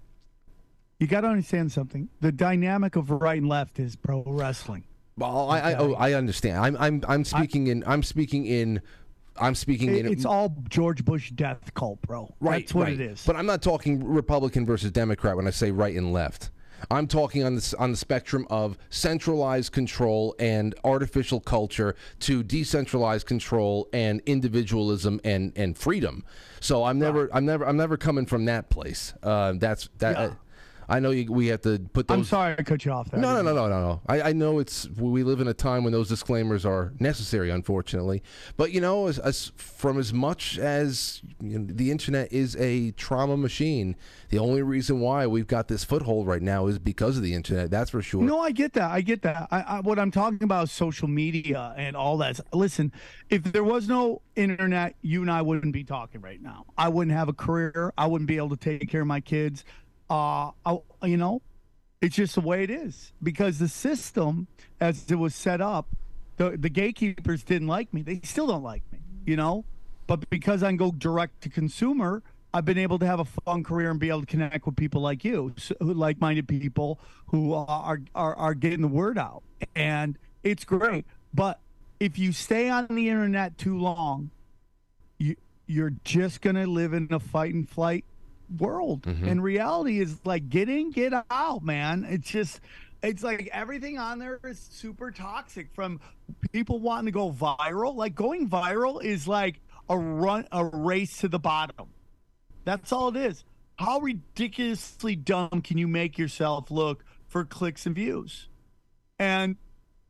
You got to understand something. The dynamic of right and left is pro wrestling. Well, I, I, oh, I understand. I'm, I'm, I'm speaking in, I'm speaking in, I'm speaking It- in. it's all George Bush death cult, bro. right, That's what right. it is. But I'm not talking Republican versus Democrat when I say right and left. I'm talking on the on the spectrum of centralized control and artificial culture to decentralized control and individualism and and freedom. So I'm never I'm never I'm never coming from that place. Uh, that's that. Yeah. I know you, we have to put those. I'm sorry I cut you off there. No, no, no, no, no, no. I, I know it's we live in a time when those disclaimers are necessary, unfortunately. But you know, as, as from as much as you know, the internet is a trauma machine, the only reason why we've got this foothold right now is because of the internet. That's for sure. No, I get that. I get that. I, I, what I'm talking about is social media and all that. Listen, if there was no internet, you and I wouldn't be talking right now. I wouldn't have a career. I wouldn't be able to take care of my kids. Uh, I, you know, it's just the way it is because the system, as it was set up, the the gatekeepers didn't like me. They still don't like me. You know, but because I go direct to consumer, I've been able to have a fun career and be able to connect with people like you, s- who like-minded people who are are are getting the word out, and it's great. But if you stay on the internet too long, you you're just gonna live in a fight and flight world. And reality is like get in, get out, man. It's just it's like everything on there is super toxic from people wanting to go viral. Like going viral is like a run a race to the bottom. That's all it is. How ridiculously dumb can you make yourself look for clicks and views? And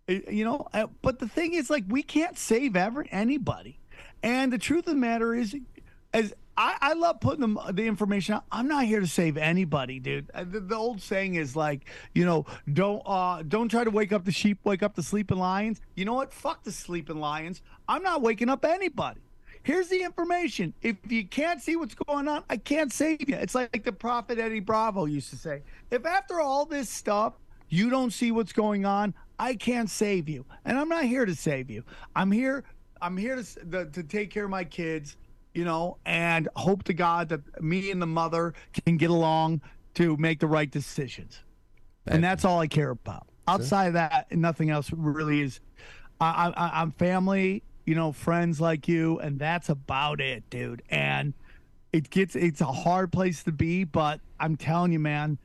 you know, uh, but the thing is, like, we can't save ever anybody. And the truth of the matter is, as I, I love putting the, the information out. I'm not here to save anybody, dude. Uh, The, the old saying is like, you know, don't uh, don't try to wake up the sheep, wake up the sleeping lions. You know what? Fuck the sleeping lions. I'm not waking up anybody. Here's the information. If you can't see what's going on, I can't save you. It's like the prophet Eddie Bravo used to say. If after all this stuff, you don't see what's going on, I can't save you. And I'm not here to save you. I'm here I'm here to the, to take care of my kids, you know, and hope to God that me and the mother can get along to make the right decisions. And that's all I care about. Outside of that, nothing else really is. I, I, I'm family, you know, friends like you, and that's about it, dude. And it gets it's a hard place to be, but I'm telling you, man,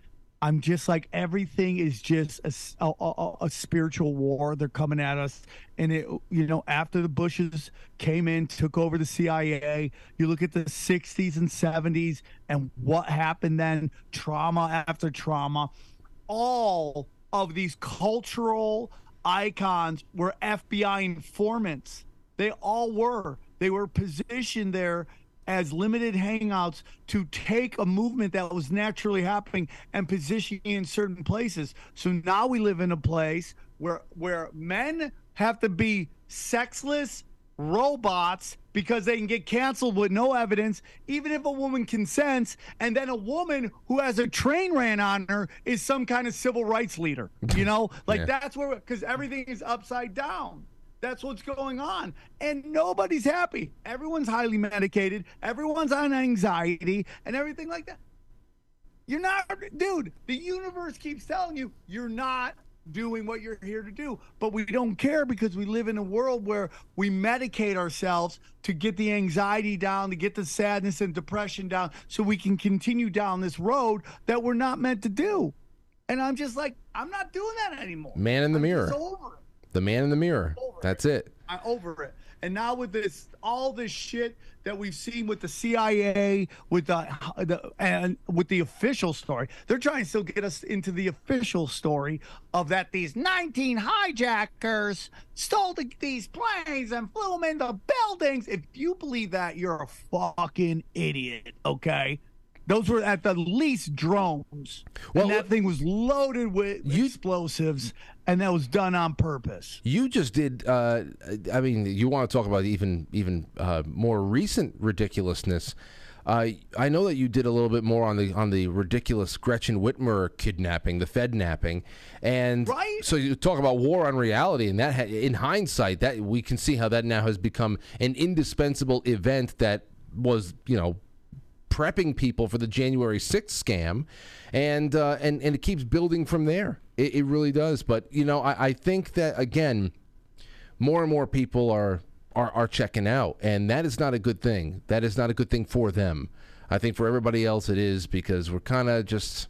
I'm just like everything is just a spiritual war. They're coming at us, and it you know after the Bushes came in, took over the CIA. You look at the 60s and 70s, and what happened then? Trauma after trauma. All of these cultural icons were FBI informants. They all were. They were positioned there as limited hangouts to take a movement that was naturally happening and position in certain places. So now we live in a place where where men have to be sexless robots because they can get canceled with no evidence, even if a woman consents, and then a woman who has a train ran on her is some kind of civil rights leader. You know, like Yeah. that's where because everything is upside down. That's what's going on. And nobody's happy. Everyone's highly medicated. Everyone's on anxiety and everything like that. You're not, dude, the universe keeps telling you you're not doing what you're here to do. But we don't care because we live in a world where we medicate ourselves to get the anxiety down, to get the sadness and depression down, so we can continue down this road that we're not meant to do. And I'm just like, I'm not doing that anymore. Man in the I'm mirror. Just over it. The man in the mirror. That's it. I'm over it. And now with this, all this shit that we've seen with the CIA, with the, the and with the official story, they're trying to still get us into the official story of that these 19 hijackers stole the, these planes and flew them into buildings. If you believe that, you're a fucking idiot. Okay. Those were at the least drones. Well, and that thing was loaded with You- explosives, and that was done on purpose. You just did. Uh, I mean, you want to talk about even even uh, more recent ridiculousness. Uh, I know that you did a little bit more on the on the ridiculous Gretchen Whitmer kidnapping, the Fed napping, and Right. so you talk about war on reality, and that ha- in hindsight, that we can see how that now has become an indispensable event that was, you know, prepping people for the January 6th scam, and uh, and and it keeps building from there. It, it really does. But you know, I, I think that again, more and more people are, are are checking out, and that is not a good thing. That is not a good thing for them. I think for everybody else it is because we're kind of just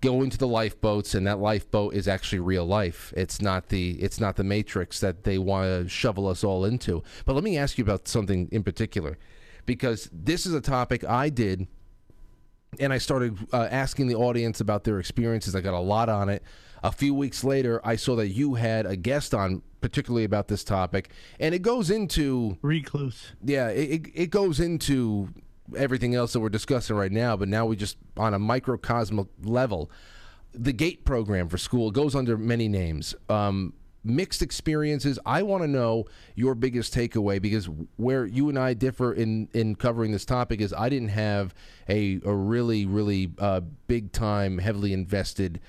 going to the lifeboats and that lifeboat is actually real life it's not the it's not the matrix that they want to shovel us all into but let me ask you about something in particular because this is a topic i did and I started uh, asking the audience about their experiences. I got a lot on it. A few weeks later, I saw that you had a guest on, particularly about this topic, and it goes into Recluse. yeah, it, it- it goes into everything else that we're discussing right now. But now we just on a microcosmic level, the GATE program for school goes under many names. Um, mixed experiences. I want to know your biggest takeaway because where you and I differ in in covering this topic is I didn't have a a really really uh, big time heavily invested.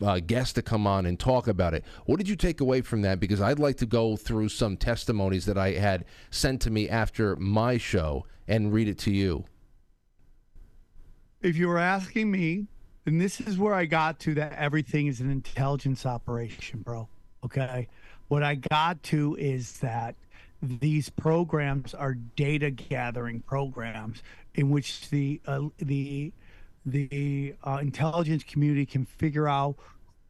Uh, guest to come on and talk about it. What did you take away from that? Because I'd like to go through some testimonies that I had sent to me after my show and read it to you. If you were asking me, then this is where I got to that everything is an intelligence operation, bro. Okay. What I got to is that these programs are data gathering programs in which the uh, the the uh, intelligence community can figure out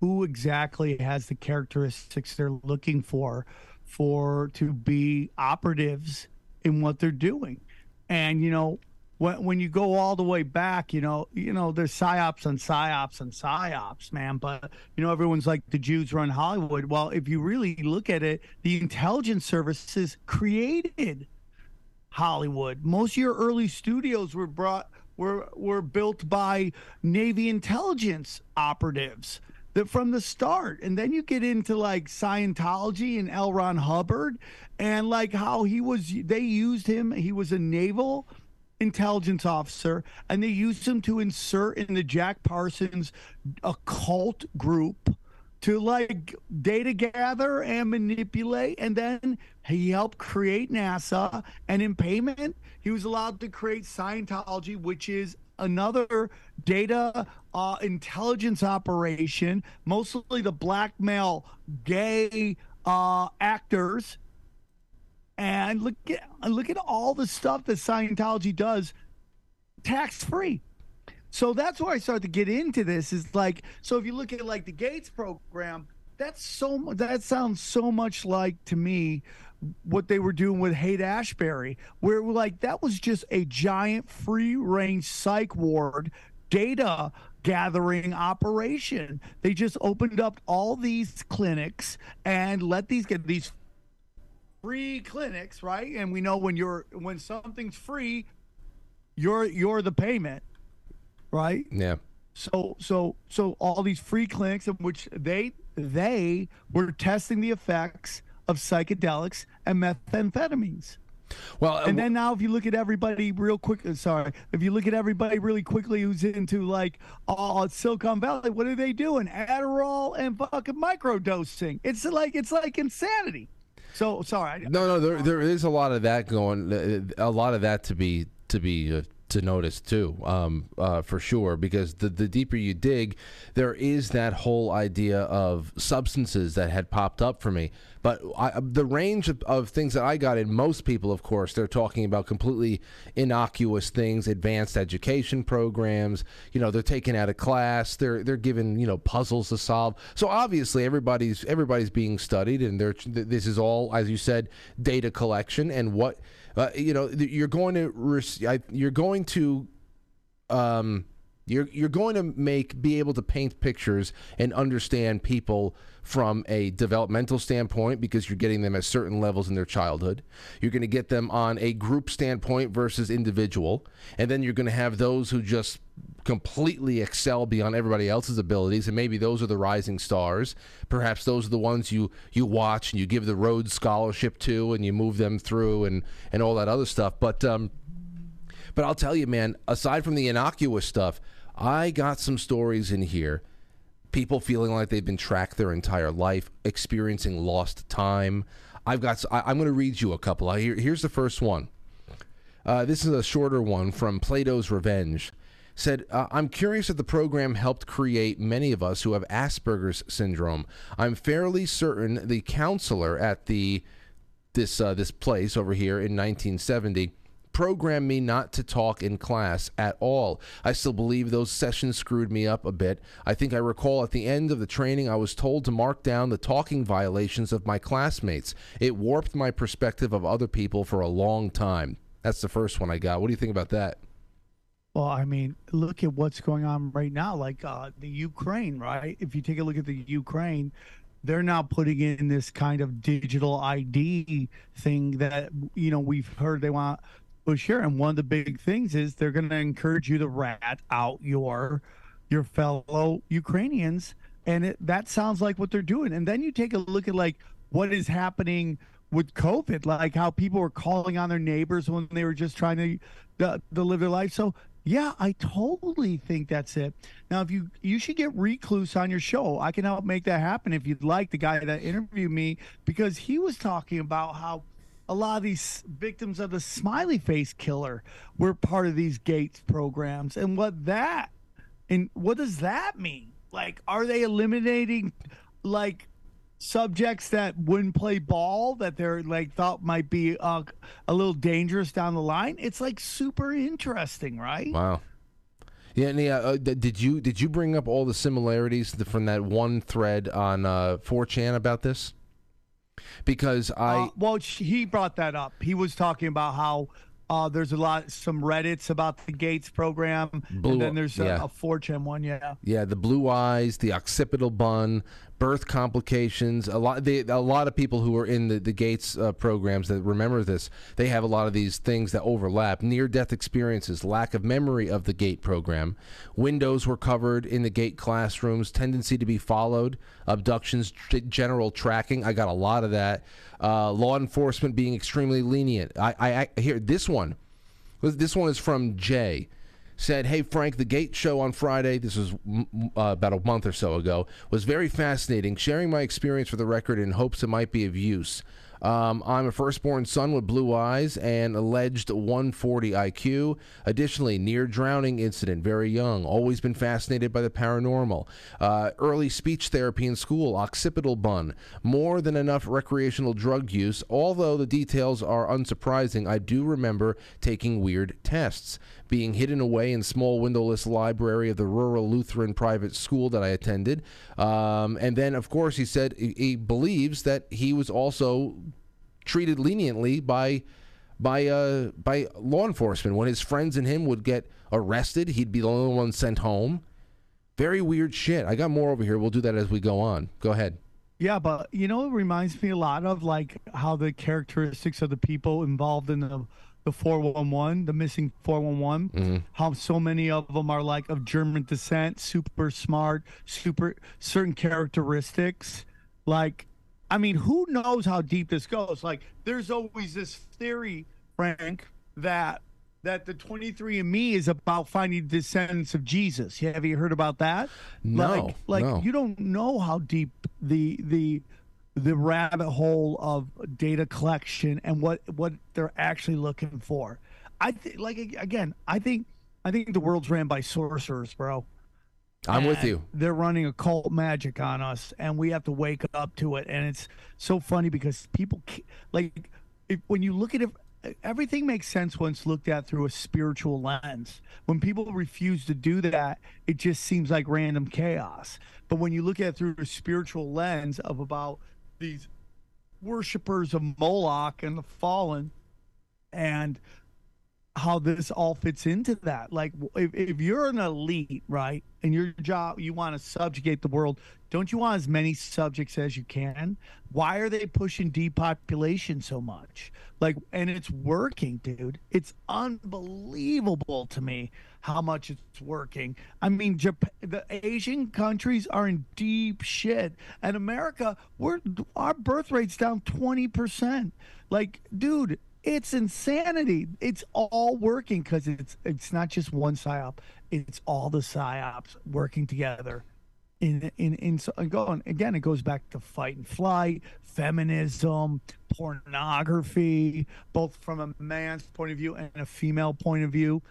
who exactly has the characteristics they're looking for for to be operatives in what they're doing and you know when when you go all the way back you know you know there's psyops and psyops and psyops man but you know everyone's like the jews run hollywood well if you really look at it the intelligence services created Hollywood. Most of your early studios were brought were were built by Navy intelligence operatives that from the start. And then you get into like Scientology and L. Ron Hubbard and like how he was they used him. He was a naval intelligence officer and they used him to insert in the Jack Parsons occult group to like data gather and manipulate and then he helped create nasa and in payment he was allowed to create scientology which is another data uh, intelligence operation mostly the blackmail gay uh, actors and look at look at all the stuff that scientology does tax free so that's where I started to get into this. Is like, so if you look at like the Gates program, that's so that sounds so much like to me what they were doing with Haight Ashbury, where like that was just a giant free range psych ward data gathering operation. They just opened up all these clinics and let these get these free clinics, right? And we know when you're when something's free, you're you're the payment, right? Yeah. So so so all these free clinics in which they they were testing the effects of psychedelics and methamphetamines. Well, And then now, if you look at everybody real quick, uh, sorry, if you look at everybody really quickly who's into like oh, Silicon Valley, what are they doing? Adderall and fucking microdosing. It's like it's like insanity. So sorry. No, no, there there is a lot of that going, a lot of that to be to be uh, to notice too, um, uh, for sure. Because the the deeper you dig, there is that whole idea of substances that had popped up for me. But I, the range of, of things that I got in, most people, of course, they're talking about completely innocuous things, advanced education programs. You know, they're taken out of class. They're they're given you know puzzles to solve. So obviously, everybody's everybody's being studied, and they're this is all, as you said, data collection and what uh, you know. You're going to you're going to um, you're you're going to make be able to paint pictures and understand people from a developmental standpoint because you're getting them at certain levels in their childhood. You're going to get them on a group standpoint versus individual, and then you're going to have those who just completely excel beyond everybody else's abilities and maybe those are the rising stars perhaps those are the ones you you watch and you give the Rhodes scholarship to and you move them through and and all that other stuff but um but I'll tell you, man, aside from the innocuous stuff, I got some stories in here. People feeling like they've been tracked their entire life, experiencing lost time. I've got. I, am going to read you a couple. I, here, here's the first one. Uh, this is a shorter one from Plato's Revenge. Said, uh, I'm curious if the program helped create many of us who have Asperger's syndrome. I'm fairly certain the counselor at the this uh, this place over here in 1970 programmed me not to talk in class at all. I still believe those sessions screwed me up a bit. I think I recall at the end of the training I was told to mark down the talking violations of my classmates. It warped my perspective of other people for a long time. That's the first one I got. What do you think about that? Well, I mean, look at what's going on right now, like uh, the Ukraine, right? If you take a look at the Ukraine, they're now putting in this kind of digital ID thing that you know we've heard they want to here, and one of the big things is they're going to encourage you to rat out your your fellow Ukrainians, and it, that sounds like what they're doing. And then you take a look at like what is happening with COVID, like how people were calling on their neighbors when they were just trying to, uh, to live their life. So yeah, I totally think that's it. Now, if you you should get Recluse on your show, I can help make that happen if you'd like. The guy that interviewed me because he was talking about how a lot of these victims of the smiley face killer were part of these Gates programs, and what that and what does that mean? Like, are they eliminating like subjects that wouldn't play ball that they're like thought might be uh, a little dangerous down the line? It's like super interesting, right? Wow. Yeah, and yeah. Uh, did you did you bring up all the similarities from that one thread on uh, 4chan about this? Because I Uh, well, he brought that up. He was talking about how uh, there's a lot, some Reddits about the Gates program, Blue- and then there's a, yeah. a 4chan one. Yeah. Yeah, the blue eyes, the occipital bun, birth complications. A lot, they, a lot of people who are in the, the Gates uh, programs that remember this, they have a lot of these things that overlap. Near-death experiences, lack of memory of the Gate program. Windows were covered in the Gate classrooms. Tendency to be followed. Abductions, general tracking. I got a lot of that. Uh, law enforcement being extremely lenient. I, I, I this one. This one is from Jay said, "Hey Frank, the Gate show on Friday. This was uh, about a month or so ago. Was very fascinating. Sharing my experience for the record in hopes it might be of use. Um, I'm a firstborn son with blue eyes and alleged 140 IQ. Additionally, near drowning incident, very young. Always been fascinated by the paranormal. Uh, early speech therapy in school, occipital bun. More than enough recreational drug use. Although the details are unsurprising, I do remember taking weird tests being hidden away in small windowless library of the rural Lutheran private school that I attended. Um, and then, of course, he said he, he believes that he was also treated leniently by by uh, by law enforcement. When his friends and him would get arrested, he'd be the only one sent home. Very weird shit. I got more over here. We'll do that as we go on. Go ahead. Yeah, but you know, it reminds me a lot of like how the characteristics of the people involved in the the 411, the missing 411, mm-hmm. how so many of them are like of German descent, super smart, super certain characteristics. Like, I mean, who knows how deep this goes? Like, there's always this theory, Frank, that that the 23andMe is about finding descendants of Jesus. Have you heard about that? No, Like, like no. you don't know how deep the the the rabbit hole of data collection and what what they're actually looking for. I think, like again, I think I think the world's ran by sorcerers, bro. I'm with you. They're running occult magic on us, and we have to wake up to it. And it's so funny because people like if, when you look at it, everything makes sense once looked at through a spiritual lens. When people refuse to do that, it just seems like random chaos. But when you look at it through a spiritual lens of about these worshippers of Moloch and the fallen, and how this all fits into that. Like, if, if you're an elite, right, and your job, you want to subjugate the world, don't you want as many subjects as you can? Why are they pushing depopulation so much? Like, and it's working, dude. It's unbelievable to me how much it's working. I mean, Japan, the Asian countries are in deep shit, and America, we're our birth rate's down twenty percent. Like, dude, it's insanity. It's all working because it's it's not just one psyop. It's all the psyops working together. In in in so going again, it goes back to fight and flight, feminism, pornography, both from a man's point of view and a female point of view.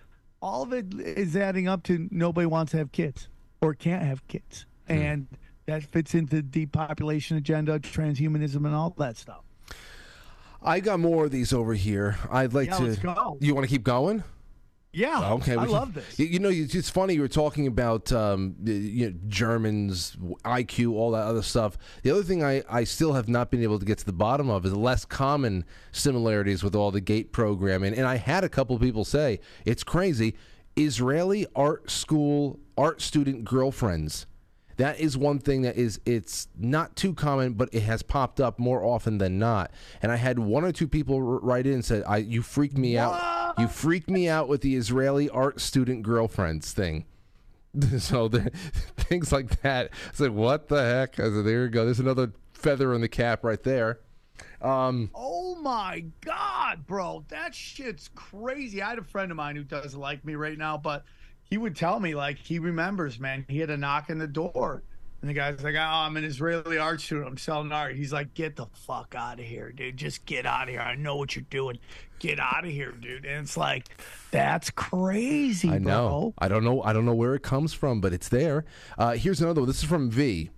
All of it is adding up to nobody wants to have kids or can't have kids, hmm. and that fits into the depopulation agenda, transhumanism, and all that stuff. I got more of these over here. I'd like Yeah, to. let's go. You want to keep going? Yeah, Okay, I love this. You, you know, it's funny you were talking about um, you know, Germans, IQ, all that other stuff. The other thing I, I still have not been able to get to the bottom of is the less common similarities with all the GATE programming. And I had a couple of people say it's crazy. Israeli art school art student girlfriends. That is one thing that is it's not too common, but it has popped up more often than not. And I had one or two people write in and said, "I you freaked me out. You freaked me out with the Israeli art student girlfriends thing." so the, things like that. It's like what the heck? I said, there you go. There's another feather in the cap right there. Um, Oh my god, bro, that shit's crazy. I had a friend of mine who doesn't like me right now, but he would tell me like he remembers, man. He had a knock on the door, and the guy's like, "Oh, I'm an Israeli art student. I'm selling art." He's like, "Get the fuck out of here, dude. Just get out of here. I know what you're doing. Get out of here, dude." And it's like, that's crazy, I bro. know. I don't know. I don't know where it comes from, but it's there. Uh, here's another one. This is from V.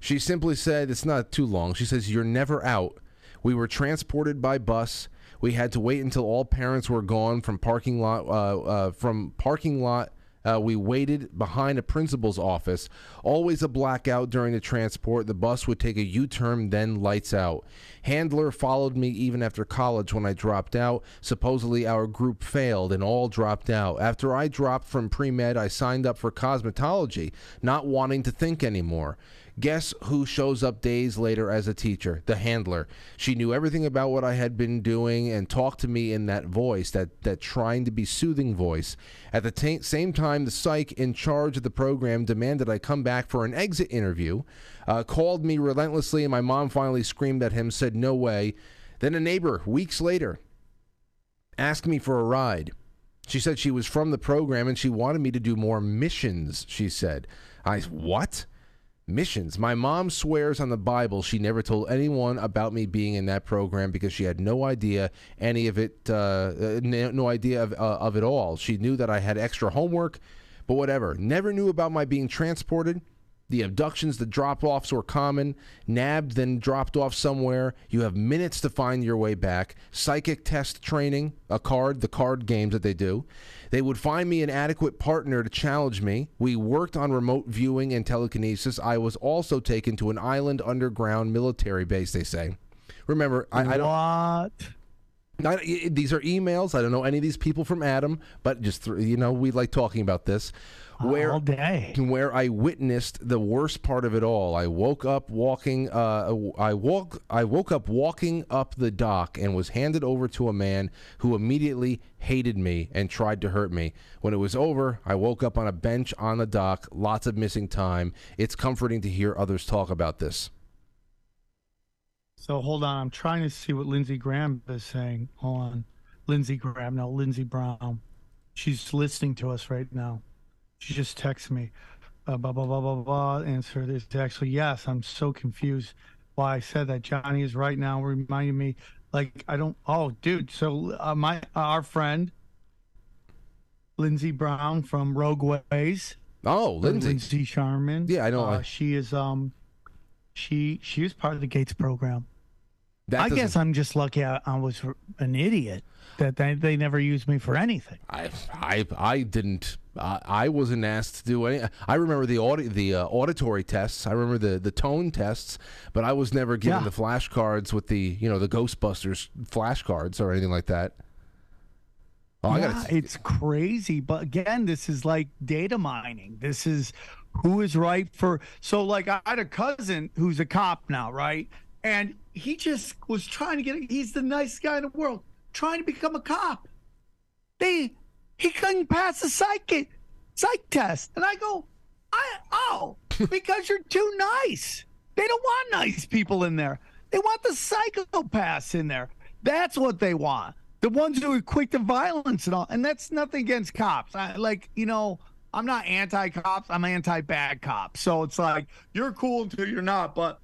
She simply said, it's not too long. She says, You're never out. We were transported by bus. We had to wait until all parents were gone from parking lot. Uh, uh, from parking lot, uh, we waited behind a principal's office. Always a blackout during the transport. The bus would take a U-turn, then lights out. Handler followed me even after college when I dropped out. Supposedly our group failed and all dropped out. After I dropped from pre-med, I signed up for cosmetology, not wanting to think anymore. Guess who shows up days later as a teacher? The handler. She knew everything about what I had been doing and talked to me in that voice, that, that trying to be soothing voice. At the ta- same time, the psych in charge of the program demanded I come back for an exit interview, uh, called me relentlessly, and my mom finally screamed at him, said, No way. Then a neighbor, weeks later, asked me for a ride. She said she was from the program and she wanted me to do more missions, she said. I, what? Missions. My mom swears on the Bible she never told anyone about me being in that program because she had no idea any of it, uh, uh, no idea of, uh, of it all. She knew that I had extra homework, but whatever. Never knew about my being transported. The abductions, the drop offs were common. Nabbed, then dropped off somewhere. You have minutes to find your way back. Psychic test training, a card, the card games that they do. They would find me an adequate partner to challenge me. We worked on remote viewing and telekinesis. I was also taken to an island underground military base, they say. Remember, I, I don't. what? Not, these are emails. I don't know any of these people from Adam, but just th- you know, we like talking about this. Where all day. where I witnessed the worst part of it all. I woke up walking. Uh, I woke. I woke up walking up the dock and was handed over to a man who immediately hated me and tried to hurt me. When it was over, I woke up on a bench on the dock. Lots of missing time. It's comforting to hear others talk about this. So hold on, I'm trying to see what Lindsey Graham is saying. Hold on, Lindsey Graham, no, Lindsey Brown. She's listening to us right now. She just texted me. Uh, blah blah blah blah blah. Answer is actually yes. I'm so confused why I said that. Johnny is right now reminding me. Like I don't. Oh, dude. So uh, my our friend Lindsay Brown from Rogue Ways. Oh, Lindsay. Lindsay Sharman. Yeah, I know. Uh, she is um, she she was part of the Gates program. That I guess I'm just lucky I, I was an idiot that they, they never used me for anything. I I I didn't. I I wasn't asked to do any. I remember the audi- the uh, auditory tests. I remember the the tone tests, but I was never given Yeah. the flashcards with the you know the Ghostbusters flashcards or anything like that. Oh, I yeah, got it's crazy. But again, this is like data mining. This is who is right for. So, like, I had a cousin who's a cop now, right? And he just was trying to get. He's the nicest guy in the world, trying to become a cop. They he couldn't pass the psych psych test, and I go, I oh, because you're too nice. They don't want nice people in there. They want the psychopaths in there. That's what they want. The ones who are quick to violence and all. And that's nothing against cops. I like, you know, I'm not anti cops. I'm anti bad cops. So it's like you're cool until you're not. But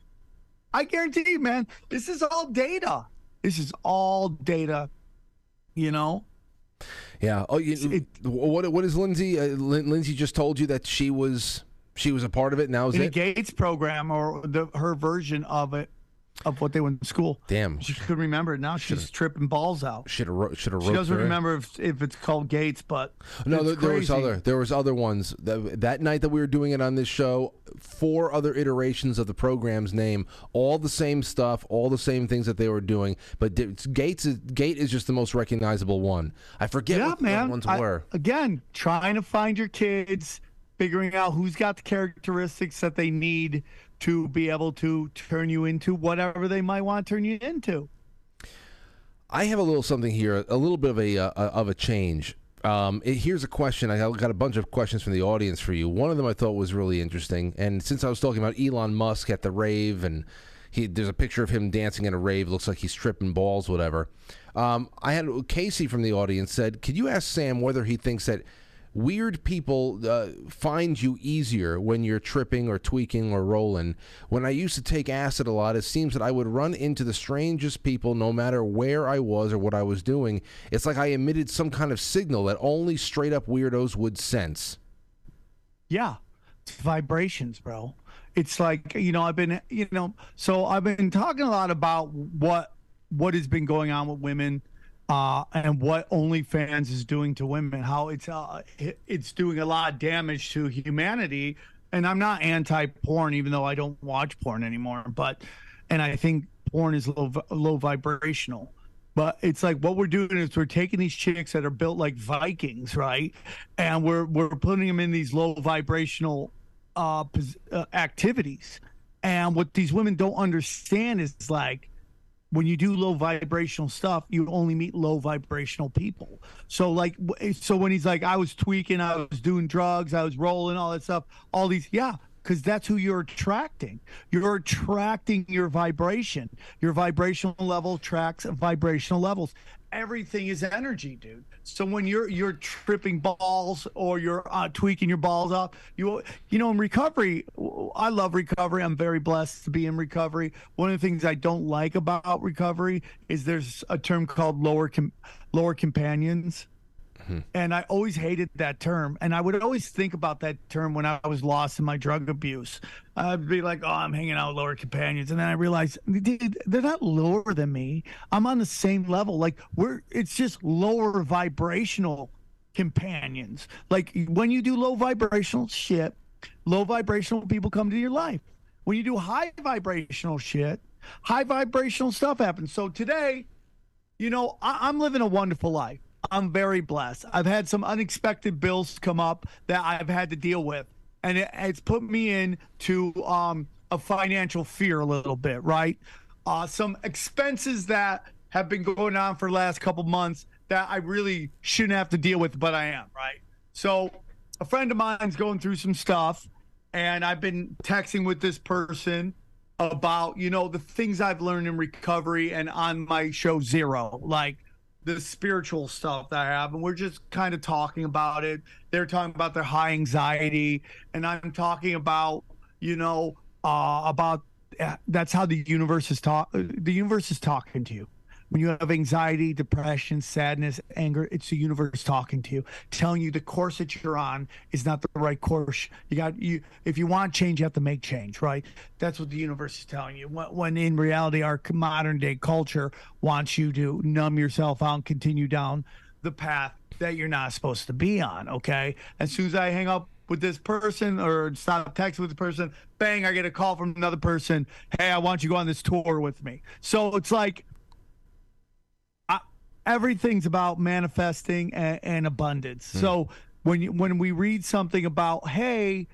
I guarantee you, man, this is all data. This is all data. You know, yeah. Oh, you, it- what what is Lindsay? Uh, Lindsay just told you that she was she was a part of it. Now is in it? Gates program or the her version of it, of what they went to school. Damn. She could remember it now. She's tripping balls out. Should have should have. She doesn't remember if, if it's called Gates, but No, there, there was other. There was other ones. That, that night that we were doing it on this show, four other iterations of the program's name, all the same stuff, all the same things that they were doing. But Gates is, Gate is just the most recognizable one. I forget yeah, what man. ones I- were. again, trying to find your kids, figuring out who's got the characteristics that they need to be able to turn you into whatever they might want to turn you into. I have a little something here, a little bit of a uh, of a change. Um, it- here's a question. I got a bunch of questions from the audience for you. One of them I thought was really interesting, and since I was talking about Elon Musk at the rave, and he, there's a picture of him dancing at a rave, looks like he's tripping balls, whatever. Um, I had Casey from the audience said, "Could you ask Sam whether he thinks that?" Weird people uh, find you easier when you're tripping or tweaking or rolling. When I used to take acid a lot, it seems that I would run into the strangest people no matter where I was or what I was doing. It's like I emitted some kind of signal that only straight up weirdos would sense. Yeah, vibrations, bro. It's like you know, I've been you know, so I've been talking a lot about what what has been going on with women, uh, and what OnlyFans is doing to women. How it's uh, it's doing a lot of damage to humanity. And I'm not anti-porn, even though I don't watch porn anymore. But and I think porn is low low vibrational. But it's like what we're doing is we're taking these chicks that are built like Vikings, right? And we're we're putting them in these low vibrational uh, uh activities. And what these women don't understand is like when you do low vibrational stuff, you only meet low vibrational people. So like, eh, so when he's like, I was tweaking, I was doing drugs, I was rolling, all that stuff, all these, yeah, because that's who you're attracting. You're attracting your vibration. Your vibrational level tracks vibrational levels. Everything is energy, dude. So when you're you're tripping balls or you're uh, tweaking your balls up, you you know in recovery, I love recovery. I'm very blessed to be in recovery. One of the things I don't like about recovery is there's a term called lower com- lower companions. Mm-hmm. And I always hated that term. And I would always think about that term when I was lost in my drug abuse. I'd be like, oh, I'm hanging out with lower companions. And then I realized, dude, they're not lower than me. I'm on the same level. Like, we're, it's just lower vibrational companions. Like, when you do low vibrational shit, low vibrational people come to your life. When you do high vibrational shit, high vibrational stuff happens. So today, you know, I, I'm living a wonderful life. I'm very blessed. I've had some unexpected bills come up that I've had to deal with, and it, it's put me into um, a financial fear a little bit, right? Uh, some expenses that have been going on for the last couple months that I really shouldn't have to deal with, but I am, right? So, a friend of mine's going through some stuff, and I've been texting with this person about, you know, the things I've learned in recovery and on my show Zero, like the spiritual stuff that I have. And we're just kind of talking about it. They're talking about their high anxiety, and I'm talking about, you know, uh, about uh, that's how the universe is talk. The universe is talking to you when you have anxiety, depression, sadness, anger, it's the universe talking to you, telling you the course that you're on is not the right course. You got you if you want change, you have to make change, right? That's what the universe is telling you. When, when in reality, our modern day culture wants you to numb yourself out and continue down the path that you're not supposed to be on. Okay. As soon as I hang up with this person or stop texting with the person, bang, I get a call from another person. Hey, I want you to go on this tour with me. So it's like everything's about manifesting and, and abundance. Hmm. So when you, when we read something about hey,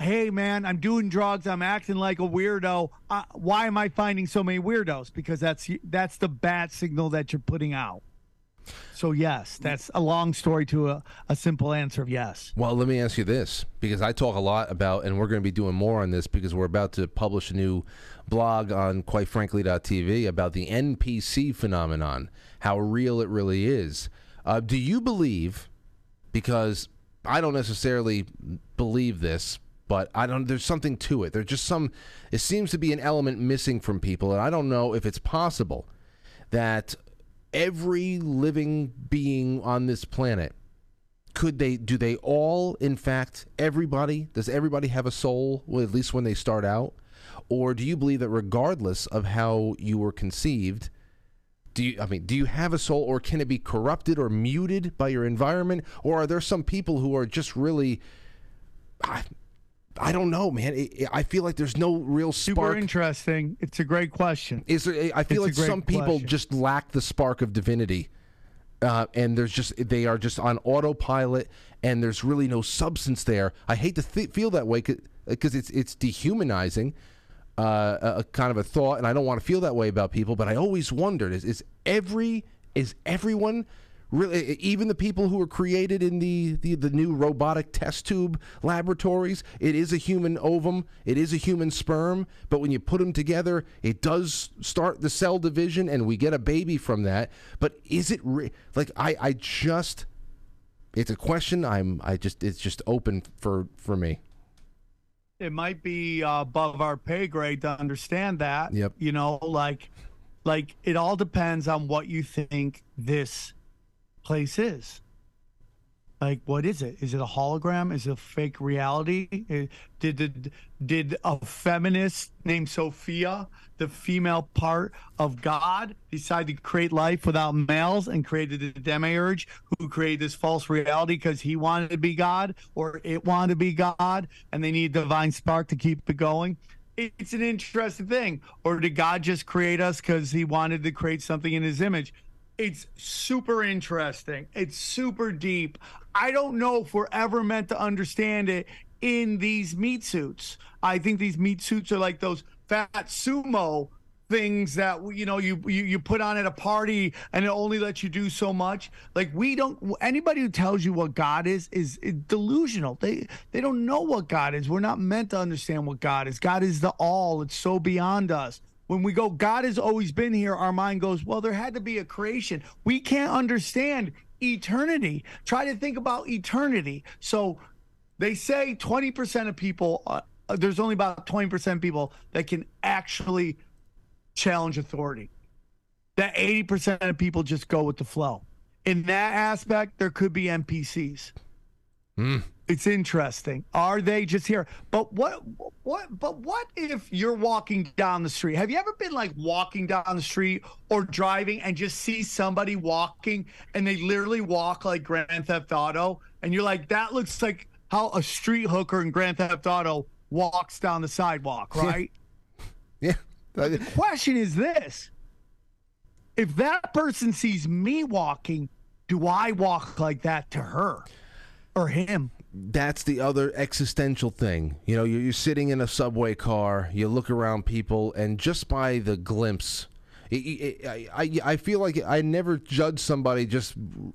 hey man, I'm doing drugs, I'm acting like a weirdo. Uh, why am I finding so many weirdos? Because that's that's the bad signal that you're putting out. So yes, that's a long story to a, a simple answer of yes. Well, let me ask you this because I talk a lot about, and we're going to be doing more on this because we're about to publish a new blog on quite frankly.tv about the NPC phenomenon, how real it really is. Uh, do you believe, because I don't necessarily believe this, but I don't. There's something to it. There's just some. It seems to be an element missing from people, and I don't know if it's possible that every living being on this planet could they do they all in fact everybody does everybody have a soul well, at least when they start out or do you believe that regardless of how you were conceived do you i mean do you have a soul or can it be corrupted or muted by your environment or are there some people who are just really I, I don't know, man. It, I feel like there's no real spark. Super interesting. It's a great question. Is there? I feel it's like some people question. just lack the spark of divinity, uh, and there's just they are just on autopilot, and there's really no substance there. I hate to th- feel that way because it's it's dehumanizing. Uh, a, kind of a thought, and I don't want to feel that way about people. But I always wondered: is is every is everyone really even the people who were created in the, the, the new robotic test tube laboratories it is a human ovum it is a human sperm but when you put them together it does start the cell division and we get a baby from that but is it re- like i i just it's a question i'm i just it's just open for for me it might be uh, above our pay grade to understand that yep you know like like it all depends on what you think this place is. Like, what is it? Is it a hologram? Is it a fake reality? Eh, did did, did a feminist named Sophia, the female part of God, decide to create life without males and created the demiurge who created this false reality because he wanted to be God or it wanted to be God and they need divine spark to keep it going? It's an interesting thing. Or did God just create us because he wanted to create something in his image? It's super interesting. It's super deep. I don't know if we're ever meant to understand it in these meat suits. I think these meat suits are like those fat sumo things that you know you, you you put on at a party and it only lets you do so much. Like we don't anybody who tells you what god is is, is delusional. They they don't know what god is. We're not meant to understand what god is. God is the all. It's so beyond us. When we go, God has always been here, our mind goes, well, there had to be a creation. We can't understand eternity. Try to think about eternity. So they say 20% of people, uh, there's only about 20% of people that can actually challenge authority. That 80% of people just go with the flow. In that aspect, there could be NPCs. Mm. It's interesting. Are they just here? But what what but what if you're walking down the street? Have you ever been like walking down the street or driving and just see somebody walking and they literally walk like Grand Theft Auto and you're like that looks like how a street hooker in Grand Theft Auto walks down the sidewalk, right? yeah. the question is this. if that person sees me walking, do I walk like that to her or him? That's the other existential thing. You know, you're, you're sitting in a subway car, you look around people, and just by the glimpse, it, it, I, I, I feel like I never judge somebody just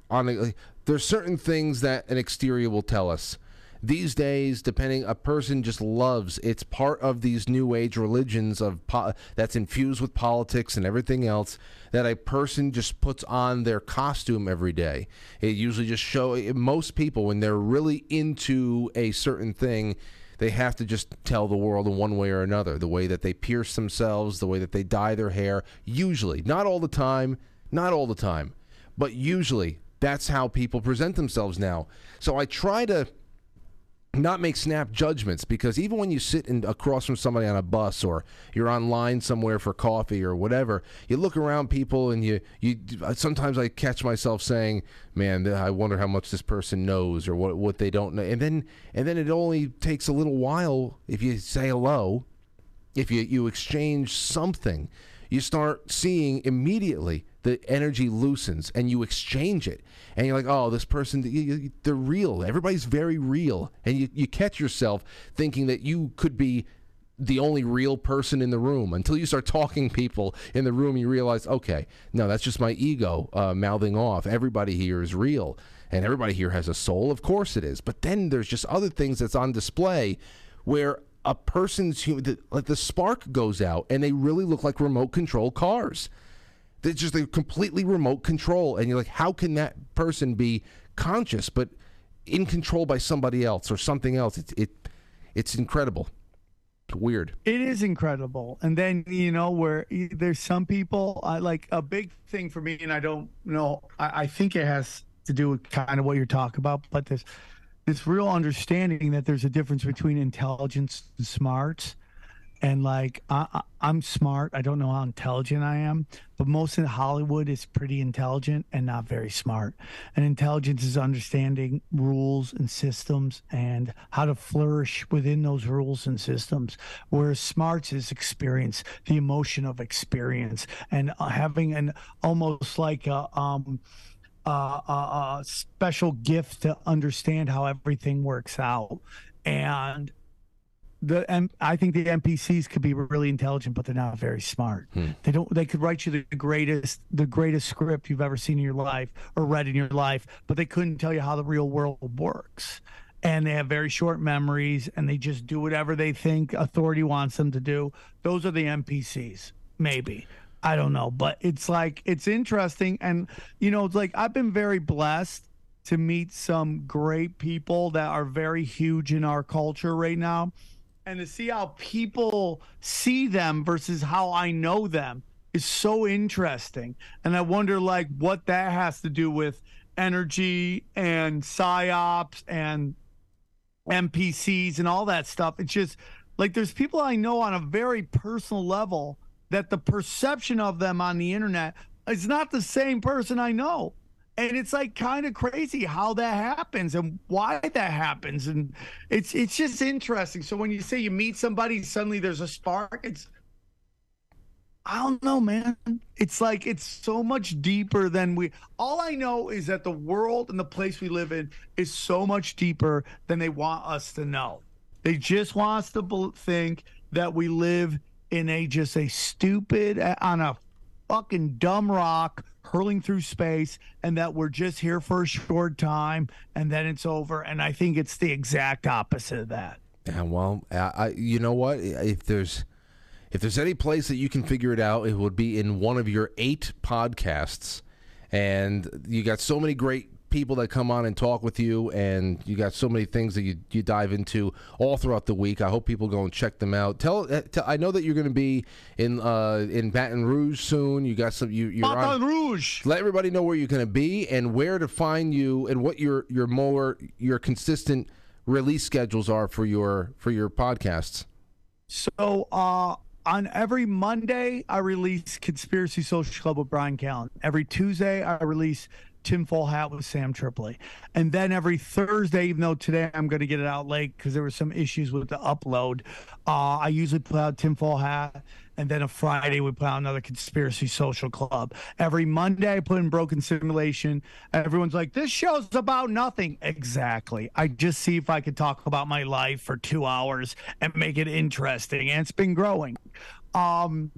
on a. Like, there's certain things that an exterior will tell us. These days, depending, a person just loves. It's part of these new age religions of po- that's infused with politics and everything else. That a person just puts on their costume every day. It usually just show most people when they're really into a certain thing they have to just tell the world in one way or another. The way that they pierce themselves, the way that they dye their hair. Usually, not all the time, not all the time, but usually that's how people present themselves now. So I try to not make snap judgments because even when you sit in, across from somebody on a bus or you're online somewhere for coffee or whatever, you look around people and you you sometimes I catch myself saying, "Man, I wonder how much this person knows or what what they don't know." And then and then it only takes a little while if you say hello, if you you exchange something, you start seeing immediately the energy loosens and you exchange it. And you're like oh this person they're real. Everybody's very real. And you, you catch yourself thinking that you could be the only real person in the room. Until you start talking people in the room you realize okay no that's just my ego uh, mouthing off. Everybody here is real. And everybody here has a soul. Of course it is. But then there's just other things that's on display where a person's like the spark goes out and they really look like remote control cars it's just a completely remote control, and you're like, how can that person be conscious but in control by somebody else or something else? It, it it's incredible. It's weird. It is incredible, and then you know where there's some people I like a big thing for me, and I don't know. I, I think it has to do with kind of what you're talking about, but this this real understanding that there's a difference between intelligence and smarts and like I, am smart. I don't know how intelligent I am, but most of Hollywood is pretty intelligent and not very smart. And intelligence is understanding rules and systems and how to flourish within those rules and systems. Whereas smarts is experience, the emotion of experience, and uh, having an almost like a um, a, a special gift to understand how everything works out and the and I think the NPCs could be really intelligent, but they're not very smart. Hmm. They don't. They could write you the greatest, the greatest script you've ever seen in your life or read in your life, but they couldn't tell you how the real world works. And they have very short memories, and they just do whatever they think authority wants them to do. Those are the NPCs, maybe. I don't know, but it's like it's interesting, and you know, it's like I've been very blessed to meet some great people that are very huge in our culture right now and to see how people see them versus how I know them is so interesting. And I wonder like what that has to do with energy and psyops and NPCs and all that stuff. It's just like there's people I know on a very personal level that the perception of them on the internet is not the same person I know and it's like kind of crazy how that happens and why that happens. And it's it's just interesting. So when you say you meet somebody suddenly there's a spark it's i don't know man. It's like it's so much deeper than we all i know is that the world and the place we live in is so much deeper than they want us to know. They just want us to think that we live in a just a stupid on a fucking dumb rock hurling through space and that we're just here for a short time and then it's over. And I think it's the exact opposite of that. Yeah, well, I, you know what? If there's if there's any place that you can figure it out, it would be in one of your eight podcasts. And you got so many great people that come on and talk with you, and you got so many things that you, you dive into all throughout the week. I hope people go and check them out. Tell, uh, tell I know that you're going to be in uh, in Baton Rouge soon. You got some. You, you're Baton on, Rouge. Let everybody know where you're going to be and where to find you, and what your your more your consistent release schedules are for your for your podcasts. So, uh, on every Monday, I release Conspiracy Social Club with Brian Callen. Every Tuesday, I release Tinfoil Hat with Sam Tripoli. And then every Thursday, even though today I'm going to get it out late because there were some issues with the upload, uh, I usually put out Tinfoil Hat. And then a Friday, we put out another Conspiracy Social Club. Every Monday, I put in Broken Simulation. Everyone's like, this show's about nothing. Exactly. I just see if I could talk about my life for two hours and make it interesting. And it's been growing. Um,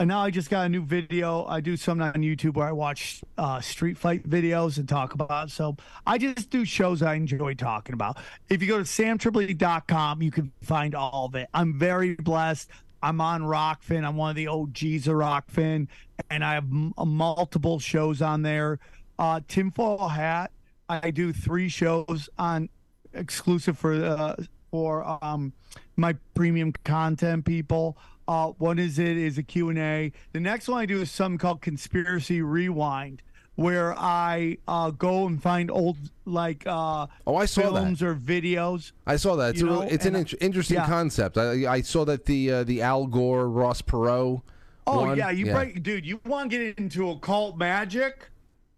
and now I just got a new video. I do something on YouTube where I watch uh, street fight videos and talk about. So I just do shows I enjoy talking about. If you go to samtripoli.com, you can find all of it. I'm very blessed. I'm on Rokfin. I'm one of the OGs of Rokfin, and I have m- multiple shows on there. Uh, Tinfoil Hat. I do three shows on exclusive for uh, for um, my premium content people. Uh, one is it is a Q&A. The next one I do is something called Conspiracy Rewind, where I uh, go and find old like uh, Oh, I saw that. films or videos. I saw that. It's, a, know, it's an I- int- interesting yeah. concept. I, I saw that the uh, the Al Gore Ross Perot. Oh one. yeah, you break, dude. You want to get into occult magic?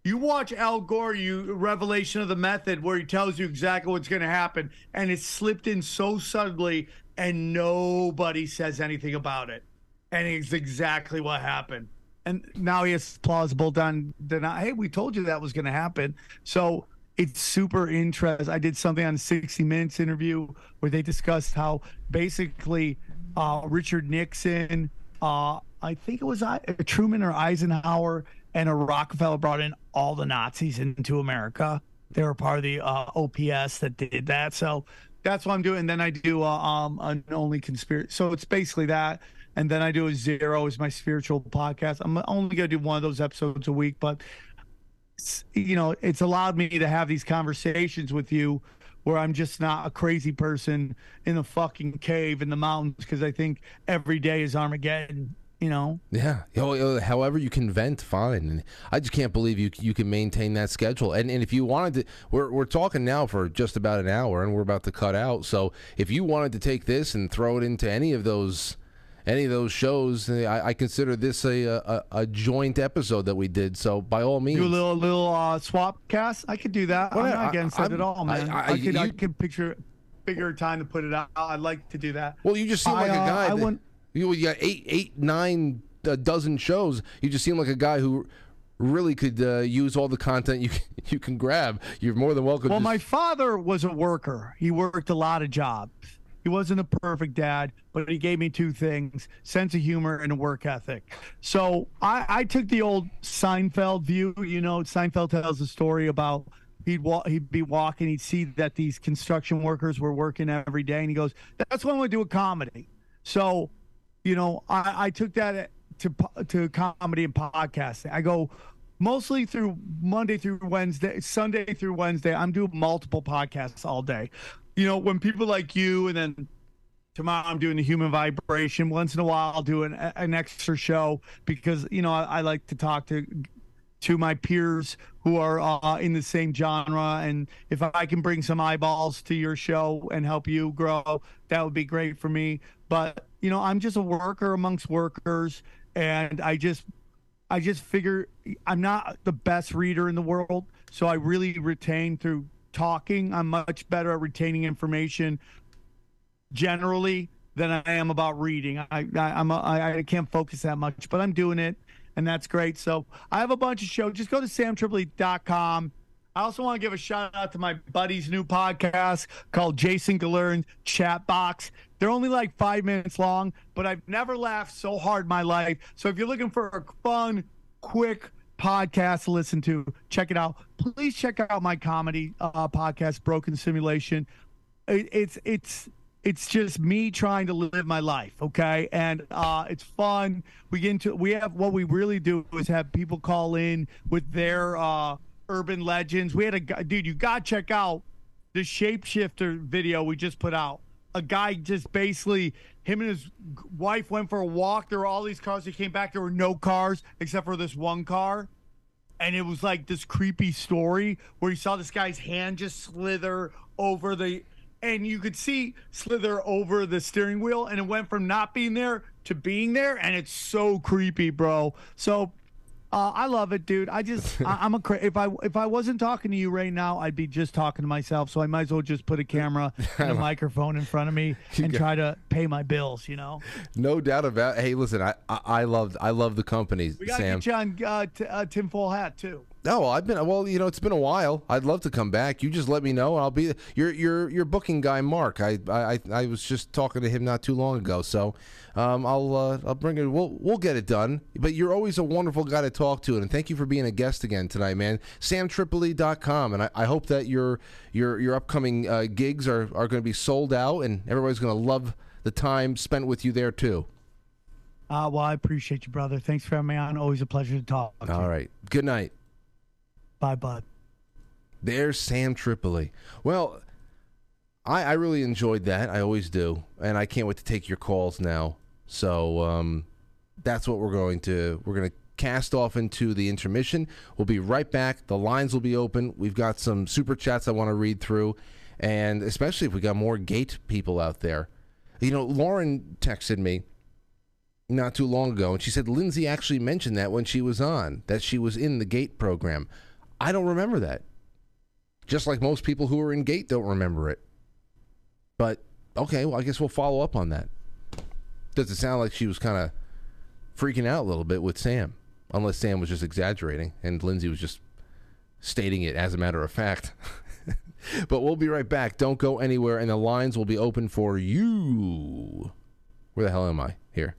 You watch Al Gore, you Revelation of the Method, where he tells you exactly what's going to happen, and it's slipped in so subtly, and nobody says anything about it, and it's exactly what happened. And now he has plausible done deny. Hey, we told you that was going to happen. So it's super interesting. I did something on 60 Minutes interview where they discussed how basically uh, Richard Nixon, uh, I think it was Truman or Eisenhower, and a Rockefeller brought in all the Nazis into America. They were part of the uh, OPS that did that. So that's what I'm doing. And then I do uh, um, an only conspiracy. So it's basically that. And then I do a zero is my spiritual podcast. I'm only to do one of those episodes a week, but you know, it's allowed me to have these conversations with you where I'm just not a crazy person in a fucking cave in the mountains because I think every day is Armageddon, you know? Yeah. However you can vent, fine. And I just can't believe you you can maintain that schedule. And and if you wanted to, we're we're talking now for just about an hour, and we're about to cut out. So if you wanted to take this and throw it into any of those. Any of those shows, I, I consider this a, a a joint episode that we did. So by all means, Do a little little uh, swap cast. I could do that. Well, I'm I- not against I- it at all, man. I- I, I- could I you- could picture bigger time to put it out. I'd like to do that. Well, you just seem like I, a uh, guy. I that- you, you got eight, eight, nine, a dozen shows. You just seem like a guy who really could uh, use all the content you can, you can grab. You're more than welcome. Well, my father was a worker. He worked a lot of jobs. He wasn't a perfect dad, but he gave me two things sense of humor and a work ethic. So I, I took the old Seinfeld view. You know, Seinfeld tells a story about he'd, wa- he'd be walking, he'd see that these construction workers were working every day, and he goes, That's why I want to do a comedy. So, you know, I, I took that to, to comedy and podcasting. I go, mostly through Monday through Wednesday, Sunday through Wednesday. I'm doing multiple podcasts all day. You know, when people like you, and then tomorrow I'm doing the human vibration. Once in a while, I'll do an, an extra show because you know I, I like to talk to to my peers who are uh, in the same genre, and if I can bring some eyeballs to your show and help you grow, that would be great for me. But you know, I'm just a worker amongst workers, and I just I just figure I'm not the best reader in the world, so I really retain through talking. I'm much better at retaining information generally than I am about reading. I, I I'm a, I, can't focus that much, but I'm doing it, and that's great. So I have a bunch of shows. Just go to samtripoli.com. I also want to give a shout out to my buddy's new podcast called Jason Galern's Chat Box. They're only like five minutes long, but I've never laughed so hard in my life. So if you're looking for a fun, quick podcast to listen to, check it out. Please check out my comedy uh, podcast, Broken Simulation. It, it's it's it's just me trying to live my life okay and uh it's fun we get into we have what we really do is have people call in with their uh urban legends. We had a guy dude you gotta check out the shapeshifter video we just put out. A guy just basically him and his wife went for a walk. There were all these cars they came back. There were no cars except for this one car. And it was like this creepy story where you saw this guy's hand just slither over the and you could see slither over the steering wheel and it went from not being there to being there and it's so creepy bro. So Uh, I love it, dude. I just, I, I'm a cra- if I if I wasn't talking to you right now, I'd be just talking to myself. So I might as well just put a camera and a microphone in front of me and try to pay my bills. You know, No doubt about. Hey, listen, I I, I love I love the company, we gotta Sam. get you on uh, t- uh, tinfoil hat too. No, I've been well. You know, it's been a while. I'd love to come back. You just let me know. and I'll be your your your booking guy, Mark. I I I was just talking to him not too long ago. So, um, I'll uh, I'll bring it. We'll we'll get it done. But you're always a wonderful guy to talk to, and thank you for being a guest again tonight, man. SamTripoli.com, and I, I hope that your your your upcoming uh, gigs are are going to be sold out, and everybody's going to love the time spent with you there too. Uh, well, I appreciate you, brother. Thanks for having me on. Always a pleasure to talk. to. All right. Good night. Bye, bud. There's Sam Tripoli. Well, I, I really enjoyed that. I always do, and I can't wait to take your calls now. So um, that's what we're going to. We're going to cast off into the intermission. We'll be right back. The lines will be open. We've got some super chats I want to read through, and especially if we got more gate people out there. You know, Lauren texted me not too long ago, and she said Lindsay actually mentioned that when she was on, that she was in the gate program. I don't remember that. Just like most people who are in gate don't remember it. But okay, well, I guess we'll follow up on that. Does it sound like she was kind of freaking out a little bit with Sam? Unless Sam was just exaggerating and Lindsay was just stating it as a matter of fact. but we'll be right back. Don't go anywhere, and the lines will be open for you. Where the hell am I? Here.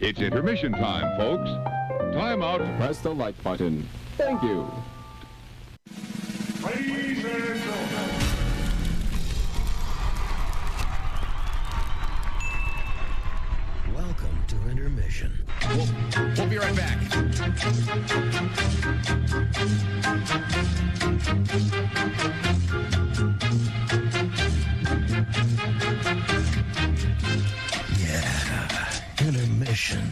It's intermission time, folks. Time out. Press the like button. Thank you. Ladies and gentlemen. Welcome to intermission. We'll be right back. Yeah, intermission.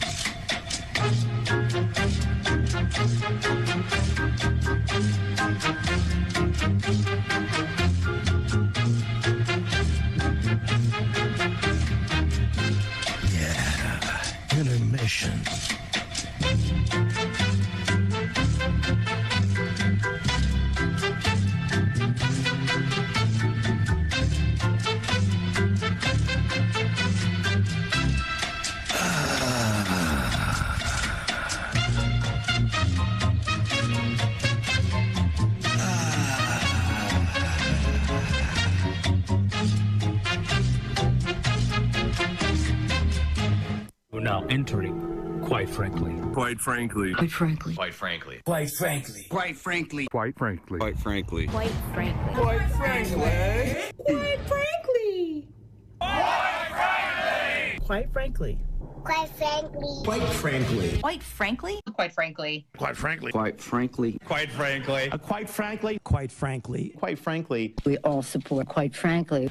Revolution. now entering quite frankly. Quite frankly. Quite frankly. Quite frankly. Quite frankly. Quite frankly. Quite frankly. Quite frankly. Quite frankly. Quite frankly. Quite frankly. Quite frankly. Quite frankly. Quite frankly. Quite frankly. Quite frankly. Quite frankly. Quite frankly. Quite frankly. Uh, quite frankly. Quite frankly. Quite frankly. We all support quite frankly.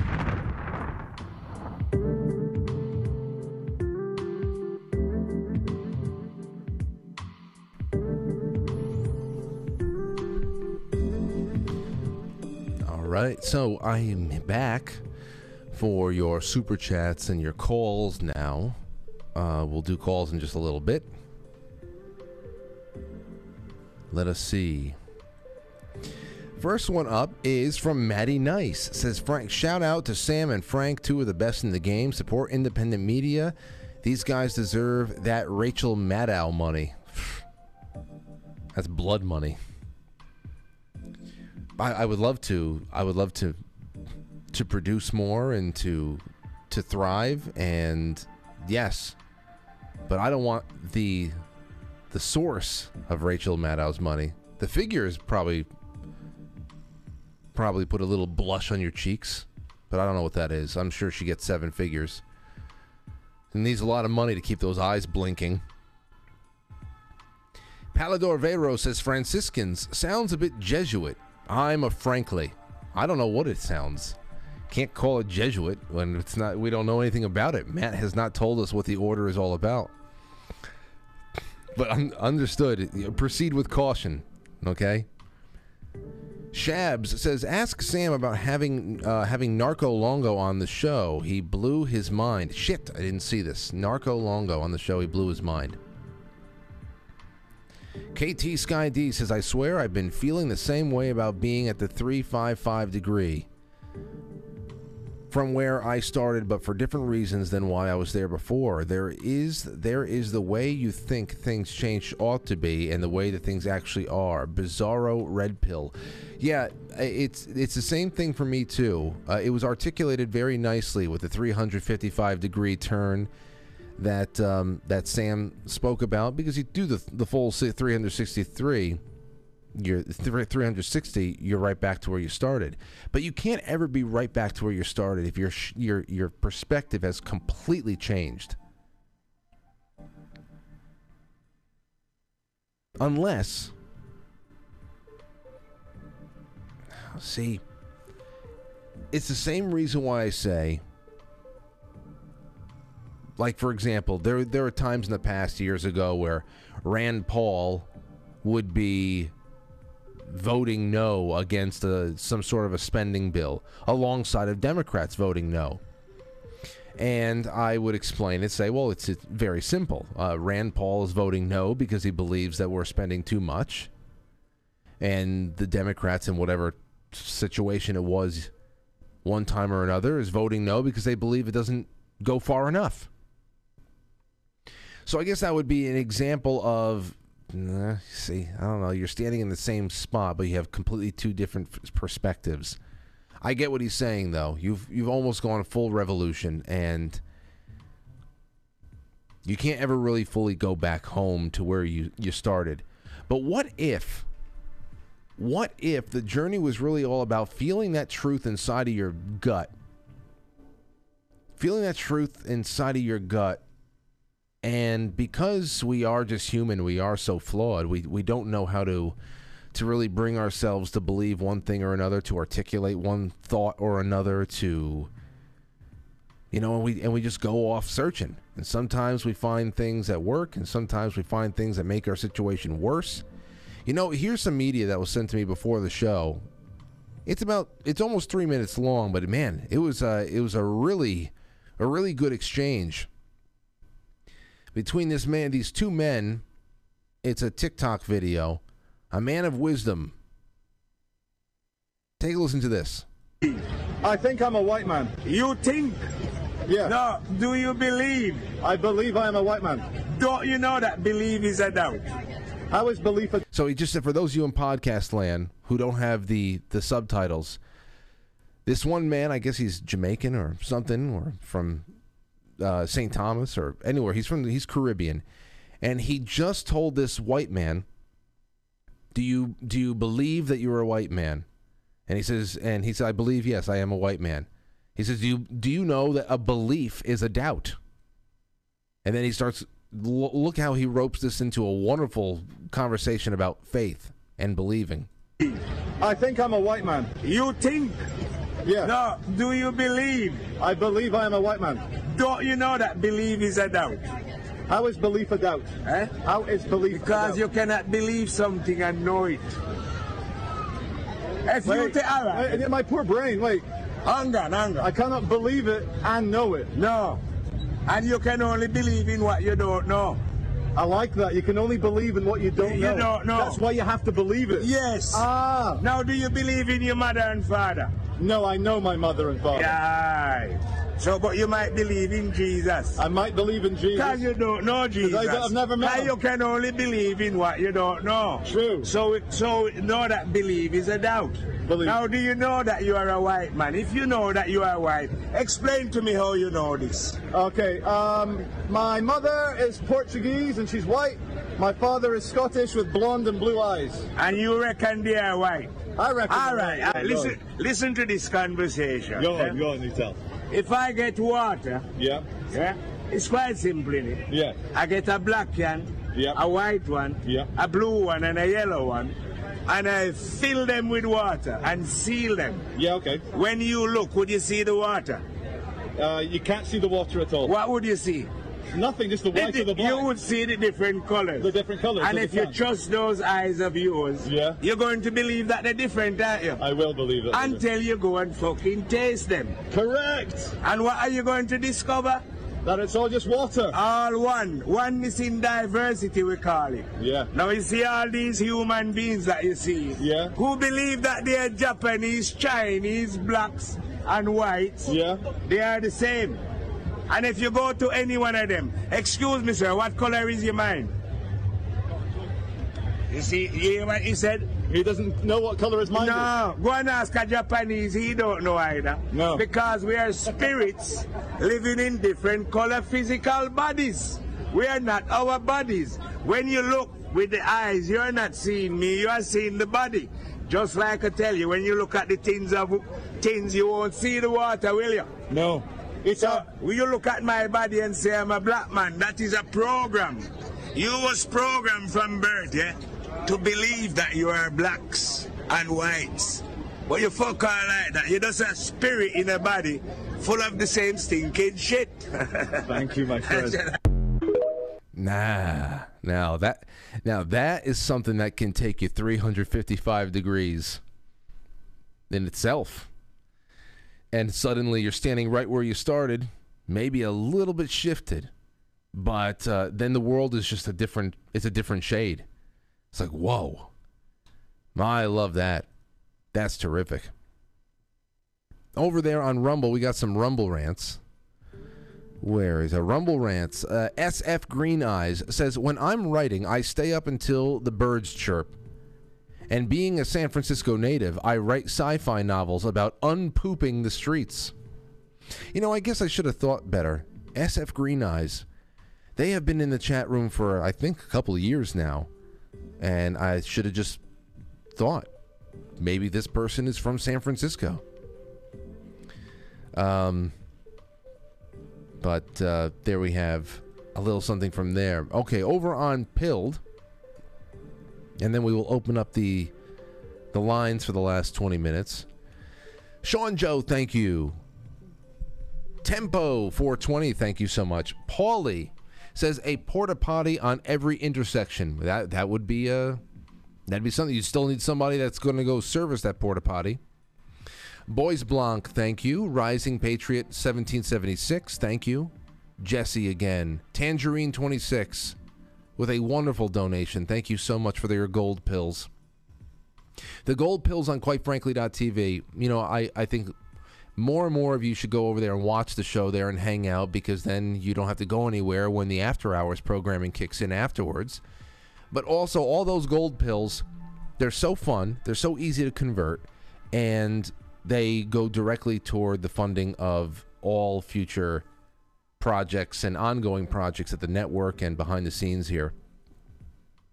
Right, so I am back for your super chats and your calls now. Uh, we'll do calls in just a little bit. Let us see. First one up is from Maddie Nice. Says Frank, shout out to Sam and Frank, two of the best in the game. Support independent media. These guys deserve that Rachel Maddow money. That's blood money. I, I would love to. I would love to to produce more and to to thrive. And yes, but I don't want the the source of Rachel Maddow's money. The figure is probably probably put a little blush on your cheeks, but I don't know what that is. I'm sure she gets seven figures. And needs a lot of money to keep those eyes blinking. Palador Vero says Franciscans sounds a bit Jesuit. I'm a frankly. I don't know what it sounds. Can't call it Jesuit when it's not. We don't know anything about it. Matt has not told us what the order is all about. But un- understood. Proceed with caution. Okay. Shabs says, "Ask Sam about having uh, having Narco Longo on the show. He blew his mind. Shit, I didn't see this. Narco Longo on the show. He blew his mind." KT Sky D says, "I swear I've been feeling the same way about being at the 355 degree from where I started, but for different reasons than why I was there before. There is there is the way you think things change ought to be, and the way that things actually are. Bizarro red pill. Yeah, it's it's the same thing for me too. Uh, it was articulated very nicely with the 355 degree turn that um, that Sam spoke about because you do the the full 363 you're 360 you're right back to where you started. But you can't ever be right back to where you started if your your your perspective has completely changed. Unless see it's the same reason why I say like for example there there are times in the past years ago where Rand Paul would be voting no against a, some sort of a spending bill alongside of Democrats voting no. And I would explain it, say, well, it's, it's very simple. Uh, Rand Paul is voting no because he believes that we're spending too much. And the Democrats, in whatever situation it was one time or another, is voting no because they believe it doesn't go far enough. So I guess that would be an example of see, I don't know. You're standing in the same spot, but you have completely two different perspectives. I get what he's saying, though. You've you've almost gone full revolution, and you can't ever really fully go back home to where you you started. But what if? What if the journey was really all about feeling that truth inside of your gut? Feeling that truth inside of your gut and because we are just human, we are so flawed. We we don't know how to to really bring ourselves to believe one thing or another, to articulate one thought or another, to you know, and we and we just go off searching. And sometimes we find things that work, and sometimes we find things that make our situation worse. You know, here's some media that was sent to me before the show. It's about it's almost three minutes long, but man, it was uh, it was a really a really good exchange between this man, these two men. It's a TikTok video. A man of wisdom. Take a listen to this. I think I'm a white man. You think? Yeah. No, do you believe? I believe I am a white man. Don't you know that believe is a doubt? How is belief a So he just said for those of you in podcast land who don't have the the subtitles, this one man, I guess he's Jamaican or something, or from uh, St. Thomas or anywhere. He's from he's Caribbean, and he just told this white man, "Do you do you believe that you're a white man?" And he says, and he said, "I believe yes, I am a white man." He says, "Do you do you know that a belief is a doubt?" And then he starts l- look how he ropes this into a wonderful conversation about faith and believing. I think I'm a white man. You think? Yeah. No, do you believe? I believe I am a white man. Don't you know that belief is a doubt? How is belief a doubt? Eh? How is belief Because you cannot believe something and know it. If you Wait, wait, my poor brain, wait. Hang on, hang on. I cannot believe it and know it. No. And you can only believe in what you don't know. I like that. You can only believe in what you don't You know. You don't know. That's why you have to believe it. Yes. Ah. Now, do you believe in your mother and father? No, I know my mother and father. Yeah. So, but you might believe in Jesus. I might believe in Jesus. Because you don't know Jesus. I- I've never met him. you can only believe in what you don't know. True. So, so know that belief is a doubt. Believe. Now, do you know that you are a white man? If you know that you are white, explain to me how you know this. Okay, um, my mother is Portuguese and she's white. My father is Scottish with blonde and blue eyes. And you reckon they are white? I reckon. All right. Yeah, all right. Listen, listen to this conversation. Go on, go on, you tell. If I get water, Yeah, yeah, it's quite simple, yeah. I get a black can Yeah. a white one, Yeah. a blue one, and a yellow one, and I fill them with water and seal them. Yeah, okay. When you look, would you see the water? Uh, you can't see the water at all. What would you see? Nothing, just the white of the black. You would see the different colors. The different colours And if you trust those eyes of yours, Yeah. you're going to believe that they're different, aren't you? I will believe it. Until you go and fucking taste them. Correct. And what are you going to discover? That it's all just water. All one. Oneness in diversity, we call it. Yeah. Now you see all these human beings that you see. Yeah. Who believe that they are Japanese, Chinese, blacks, and whites. Yeah. They are the same. And if you go to any one of them, excuse me, sir, what color is your mind? You see, you hear what he said? He doesn't know what colour his mind is. No, go and ask a Japanese, he don't know either. No. Because we are spirits living in different color physical bodies. We are not our bodies. When you look with the eyes, you're not seeing me, you are seeing the body. Just like I tell you, when you look at the tins of tins, you won't see the water, will you? No. It's So, a, will you look at my body and say I'm a black man? That is a program. You was programmed from birth, yeah, to believe that you are blacks and whites. But you fuck all like that. You're just a spirit in a body full of the same stinking shit. Thank you, my friend. Nah. Now that now that is something that can take you 355 degrees in itself. And suddenly you're standing right where you started, maybe a little bit shifted, but uh, then the world is just a different it's a different shade. It's like, "Whoa." I love that. That's terrific. Over there on Rumble, we got some Rumble rants. Where is a Rumble Rants? Uh, SF Green Eyes says, When I'm writing, I stay up until the birds chirp. And being a San Francisco native, I write sci fi novels about unpooping the streets. You know, I guess I should have thought better. SF Green Eyes, they have been in the chat room for, I think, a couple of years now. And I should have just thought maybe this person is from San Francisco. Um, but uh, there we have a little something from there. Okay, over on Pilled, and then we will open up the the lines for the last 20 minutes. Sean Joe, thank you. Tempo 420, thank you so much. Paulie says a porta potty on every intersection. That that would be uh that'd be something. You still need somebody that's going to go service that porta potty. Boys Blanc, thank you. Rising Patriot 1776, thank you. Jesse again. Tangerine 26 with a wonderful donation. Thank you so much for your gold pills. The gold pills on quitefrankly.tv, you know, I, I think more and more of you should go over there and watch the show there and hang out because then you don't have to go anywhere when the after hours programming kicks in afterwards. But also, all those gold pills, they're so fun, they're so easy to convert, and they go directly toward the funding of all future projects and ongoing projects at the network and behind the scenes here.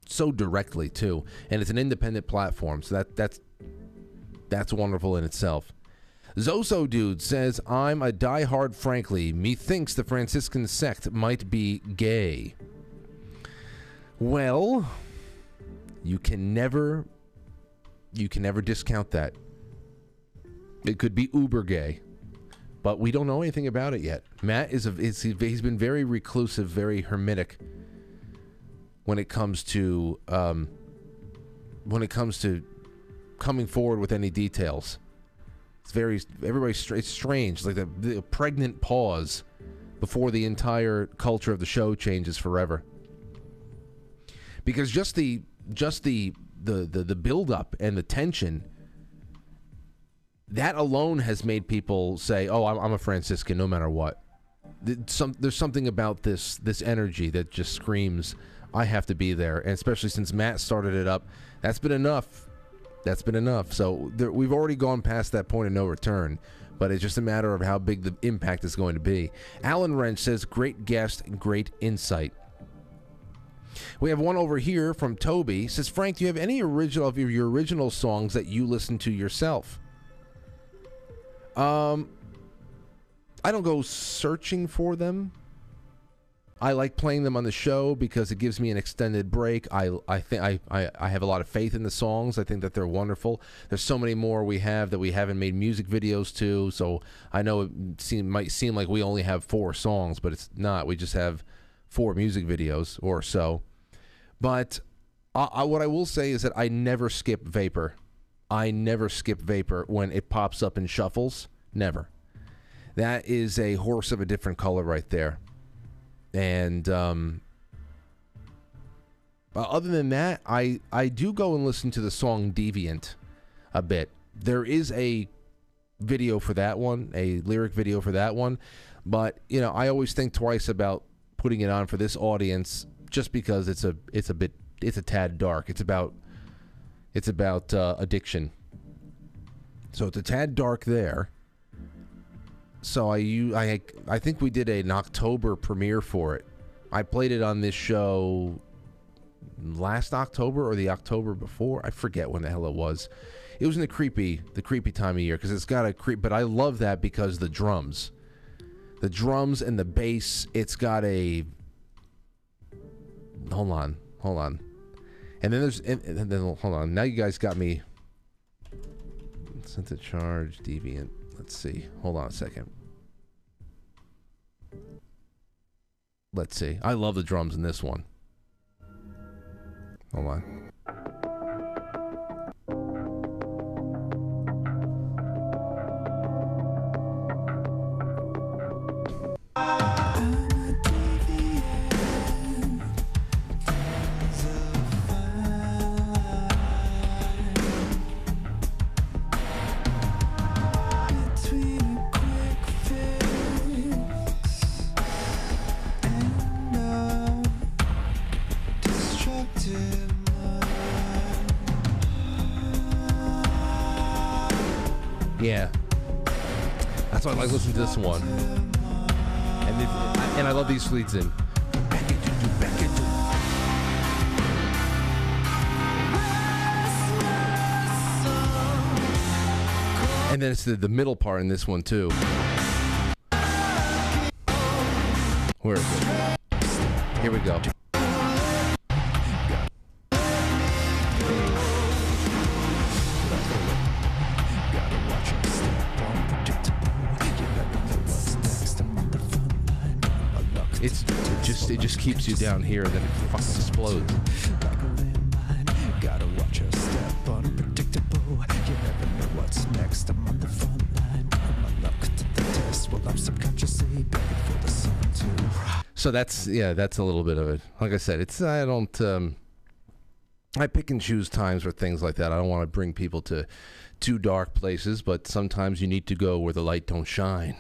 So directly too, and it's an independent platform, so that that's that's wonderful in itself. Zoso dude says, "I'm a diehard. Frankly, methinks the Franciscan sect might be gay." Well, you can never, you can never discount that. It could be uber gay, but we don't know anything about it yet. Matt is a is, he's been very reclusive, very hermetic when it comes to um, when it comes to coming forward with any details. It's very everybody's it's strange, like the, the pregnant pause before the entire culture of the show changes forever. Because just the just the the the, the build up and the tension that alone has made people say, "Oh, I'm, I'm a Franciscan, no matter what." Some, there's something about this this energy that just screams, "I have to be there." And especially since Matt started it up, that's been enough. That's been enough. So there, we've already gone past that point of no return. But it's just a matter of how big the impact is going to be. Alan Wrench says, "Great guest, great insight." We have one over here from Toby. Says Frank, do you have any original of your, original songs that you listen to yourself? Um, I don't go searching for them. I like playing them on the show because it gives me an extended break. I I think I, I, I have a lot of faith in the songs. I think that they're wonderful. There's so many more we have that we haven't made music videos to. So I know it seem, might seem like we only have four songs, but it's not. We just have four music videos or so. But I, I, what I will say is that I never skip Vapor. I never skip Vapor when it pops up in shuffles. Never. That is a horse of a different color right there. And um, other than that, I I do go and listen to the song Deviant a bit. There is a video for that one, a lyric video for that one, but you know, I always think twice about putting it on for this audience just because it's a it's a bit it's a tad dark. It's about it's about uh, addiction. So it's a tad dark there so I you I I think we did an October premiere for it. I played it on this show last October or the October before. I forget when the hell it was. It was in the creepy the creepy time of year because it's got a creep. But I love that because the drums, the drums and the bass. It's got a. Hold on, hold on, and then there's and, and then hold on. Now you guys got me. Sent to charge deviant. Let's see. Hold on a second. Let's see. I love the drums in this one. Hold on. That's I like listening to this one. And it, and I love these leads in. And then it's the, the middle part in this one too. So that's yeah, that's a little bit of it. Like I said, it's I don't um I pick and choose times for things like that. I don't want to bring people to too dark places, but sometimes you need to go where the light don't shine.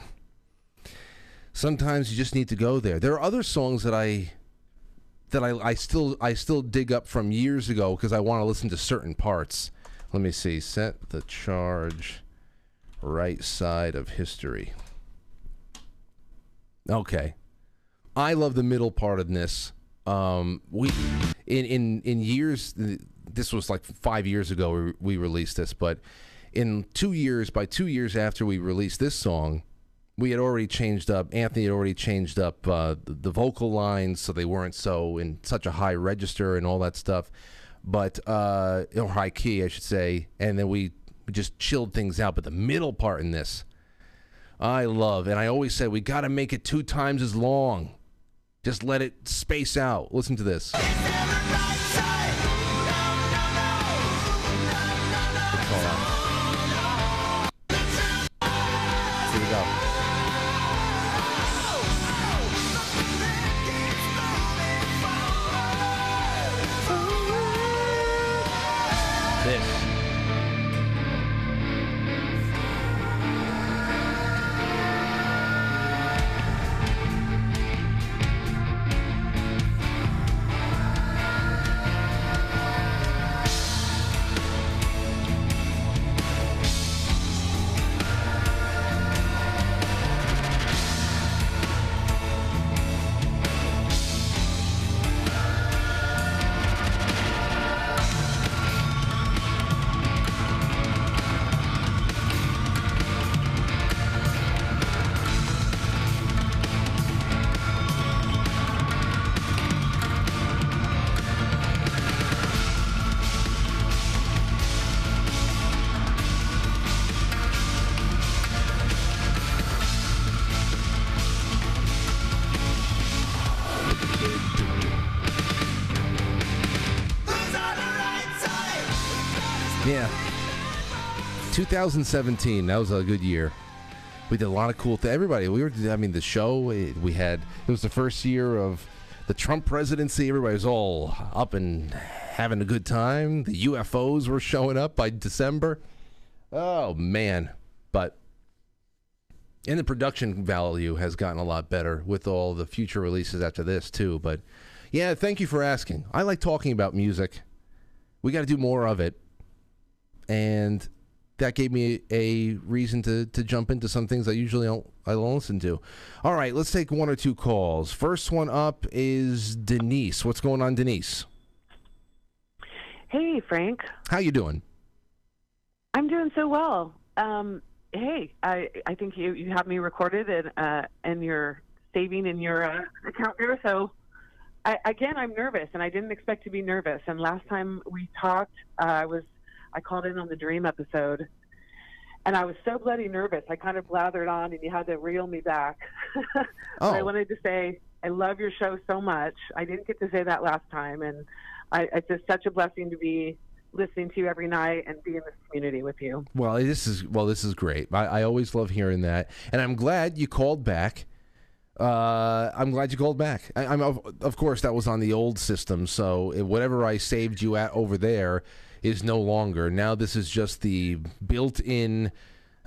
Sometimes you just need to go there. There are other songs that I that I, I still I still dig up from years ago because I want to listen to certain parts. Let me see. Set the charge right side of history. Okay. I love the middle part of this. Um, we in in in years. This was like five years ago we, we released this, but in two years, by two years after we released this song, we had already changed up. Anthony had already changed up uh, the, the vocal lines so they weren't so in such a high register and all that stuff, but uh, or high key, I should say. And then we, just chilled things out. But the middle part in this, I love, and I always said we got to make it two times as long. Just let it space out. Listen to this. 2017. That was a good year. We did a lot of cool things. Everybody, we were. I mean, the show eh, we had. It was the first year of the Trump presidency. Everybody was all up and having a good time. The UFOs were showing up by December. Oh man! But and the production value has gotten a lot better with all the future releases after this too. But yeah, thank you for asking. I like talking about music. We got to do more of it, and that gave me a reason to to jump into some things I usually don't I don't listen to. All right, let's take one or two calls. First one up is Denise. What's going on, Denise? Hey, Frank. How you doing? I'm doing so well. Um, hey, I I think you you have me recorded and uh, and you're saving in your uh, account there. So I, again, I'm nervous, and I didn't expect to be nervous. And last time we talked, uh, I was I called in on the Dream episode, and I was so bloody nervous. I kind of blathered on, and you had to reel me back. Oh. I wanted to say I love your show so much. I didn't get to say that last time, and I, it's just such a blessing to be listening to you every night and be in this community with you. Well, this is well, this is great. I, I always love hearing that, and I'm glad you called back. Uh, I'm glad you called back. I, I'm of, of course that was on the old system, so it, whatever I saved you at over there is no longer. Now this is just the built-in.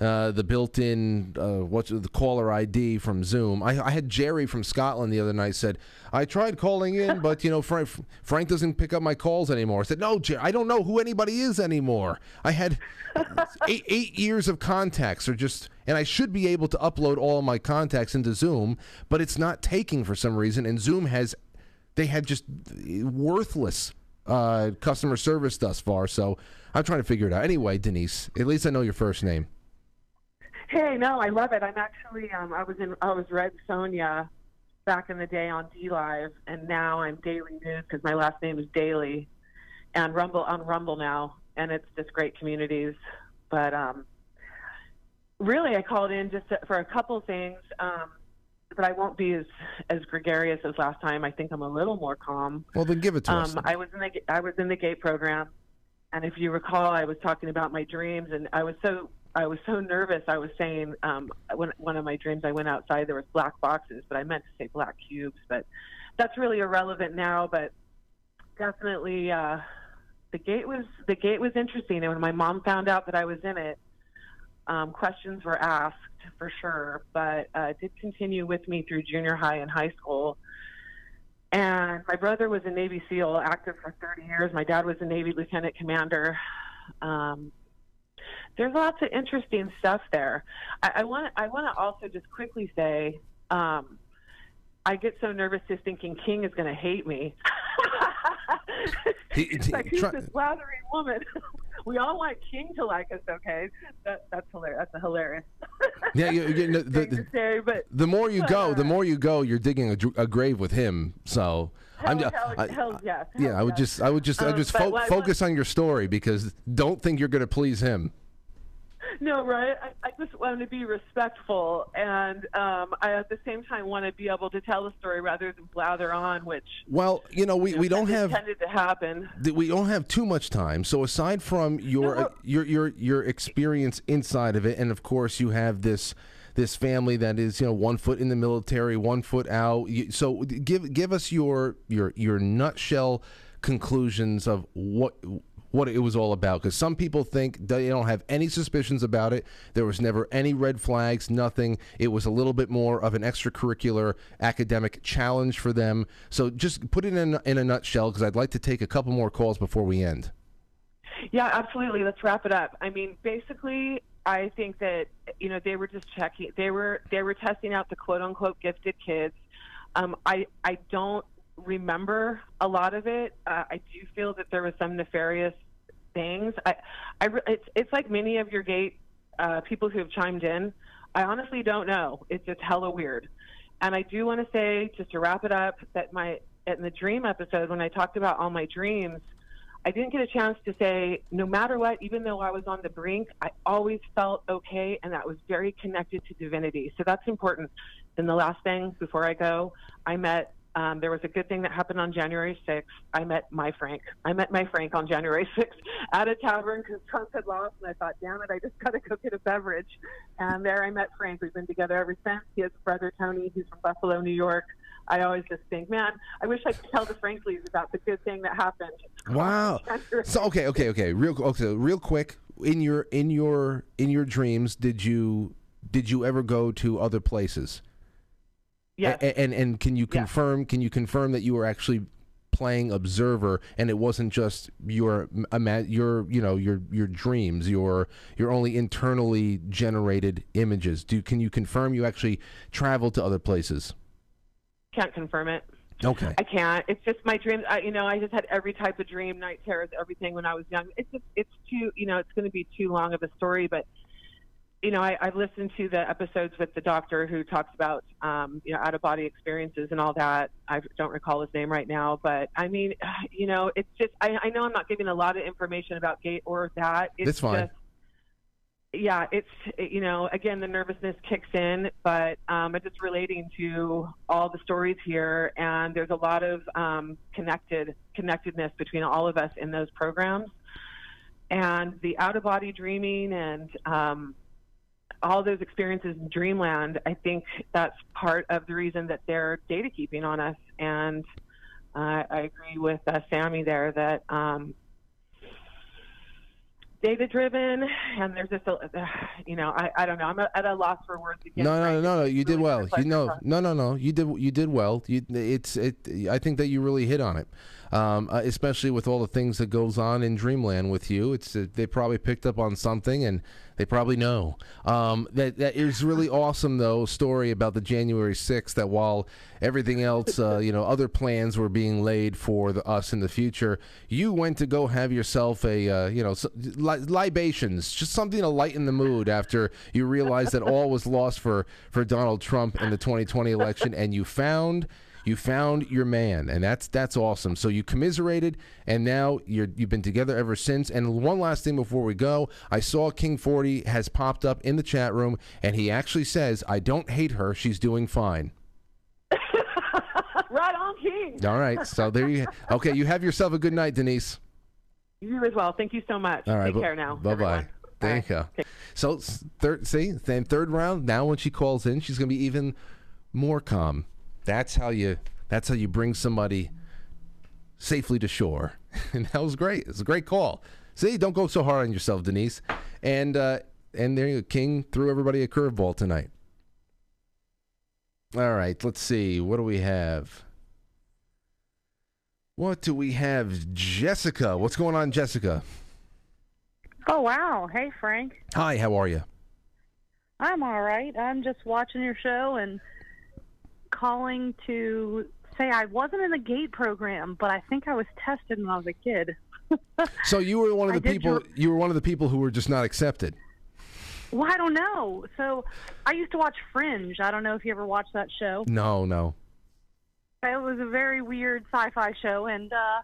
Uh, the built-in uh, what's the caller ID from Zoom. I, I had Jerry from Scotland the other night said I tried calling in, but you know Frank, Frank doesn't pick up my calls anymore. I said no, Jerry, I don't know who anybody is anymore. I had eight, eight years of contacts, or just and I should be able to upload all of my contacts into Zoom, but it's not taking for some reason. And Zoom has they had just worthless uh, customer service thus far. So I'm trying to figure it out. Anyway, Denise, at least I know your first name. Hey, no, I love it. I'm actually um, I was in I was Red Sonia back in the day on D Live, and now I'm Daily News because my last name is Daily, and Rumble on Rumble now, and it's just great communities. But um, really, I called in just to, for a couple things, um, but I won't be as as gregarious as last time. I think I'm a little more calm. Well, then give it to us. Um, I was in the I was in the gate program, and if you recall, I was talking about my dreams, and I was so I was so nervous. I was saying um, when one of my dreams, I went outside. There was black boxes, but I meant to say black cubes. But that's really irrelevant now. But definitely, uh, the gate was the gate was interesting. And when my mom found out that I was in it, um, questions were asked for sure. But uh, it did continue with me through junior high and high school. And my brother was a Navy SEAL, active for 30 years. My dad was a Navy lieutenant commander. Um, there's lots of interesting stuff there. I want I want to also just quickly say, um, I get so nervous just thinking King is going to hate me. He- he- like who's try- this lathering woman? we all want King to like us, okay? That, that's hilarious. That's a hilarious Yeah, you, you know, the, thing to the, say, but the more you go, the more you go, you're digging a, a grave with him. So I'm hell, just, hell, I- hell yes. yeah, I would yes. just, I would just, I Um, just fo- focus on your story because don't think you're going to please him. No, right? I, I just want to be respectful, and um, I at the same time want to be able to tell the story rather than blather on, which Well, you know, we, we don't have tended to happen. we don't have too much time. So aside from your uh, your your your experience inside of it, and of course you have this this family that is you know one foot in the military, one foot out. So give give us your your your nutshell conclusions of what what it was all about because some people think they don't have any suspicions about it there was never any red flags nothing it was a little bit more of an extracurricular academic challenge for them so just put it in, in a nutshell because i'd like to take a couple more calls before we end Yeah, absolutely. Let's wrap it up. I mean, basically, I think that you know they were just checking. They were they were testing out the quote unquote gifted kids. Um, I I don't remember a lot of it. Uh, I do feel that there was some nefarious things. I I it's it's like many of your gate uh, people who have chimed in. I honestly don't know. It's just hella weird. And I do want to say, just to wrap it up, that my in the dream episode when I talked about all my dreams, I didn't get a chance to say, no matter what, even though I was on the brink, I always felt okay, and that was very connected to divinity. So that's important. And the last thing before I go, I met um, there was a good thing that happened on January 6th. I met my Frank. I met my Frank on January 6th at a tavern because Trump had lost, and I thought, damn it, I just got to go get a beverage. And there I met Frank. We've been together ever since. He has a brother, Tony, who's from Buffalo, New York. I always just think, man, I wish I could tell the Franklies about the good thing that happened. Wow. So okay, okay, okay. Real okay, real quick. In your in your in your dreams, did you did you ever go to other places? Yes. A- and and can you confirm can you confirm that you were actually playing observer and it wasn't just your your you know your your dreams your your only internally generated images do can you confirm you actually traveled to other places Can't confirm it. okay I can't. It's just my dreams. I, you know, I just had every type of dream, night terrors, everything when I was young. It's just, it's too, you know, it's going to be too long of a story. But, you know, I, I've listened to the episodes with the doctor who talks about, um, you know, out of body experiences and all that. I don't recall his name right now, but I mean, you know, it's just, I, I know I'm not giving a lot of information about gate or that. It's That's fine. Just, yeah, it's you know again the nervousness kicks in, but um, it's just relating to all the stories here, and there's a lot of um, connected connectedness between all of us in those programs, and the out of body dreaming and um, all those experiences in dreamland. I think that's part of the reason that they're data keeping on us, and uh, I agree with uh, Sammy there that. Um, data driven and there's just a you know i, I don't know. I'm at a loss for words again no no no no you did well. you know no no no. You did you did well. You it's it i think that you really hit on it um, uh, especially with all the things that goes on in dreamland with you it's uh, they probably picked up on something and they probably know. Um, that that is really awesome though story about the january 6th that while everything else uh, you know other plans were being laid for the, us in the future you went to go have yourself a uh, you know li- libations just something to lighten the mood after you realized that all was lost for for donald trump in the 2020 election and you found you found your man, and that's that's awesome. So you commiserated, and now you're you've been together ever since. And one last thing before we go, I saw King Forty has popped up in the chat room, and he actually says, "I don't hate her; she's doing fine." right on king All right, so there you. Okay, you have yourself a good night, Denise. you as well thank you so much All right, take bu- care now Bye bye. There you. So third, see, then third round. Now when she calls in, she's gonna be even more calm. That's how you. That's how you bring somebody safely to shore. And that was great. It's a great call. See, don't go so hard on yourself, Denise. And uh, and there you go. King threw everybody a curveball tonight. All right, let's see. What do we have? What do we have? Jessica. What's going on, Jessica? Oh wow! Hey Frank, Hi, how are you? I'm all right. I'm just watching your show and calling to say I wasn't in the gate program, but I think I was tested when I was a kid. So you were one of the did people. dr- You were one of the people who were just not accepted. Well, I don't know. So I used to watch Fringe. I don't know if you ever watched that show. No, no. It was a very weird sci-fi show, and uh,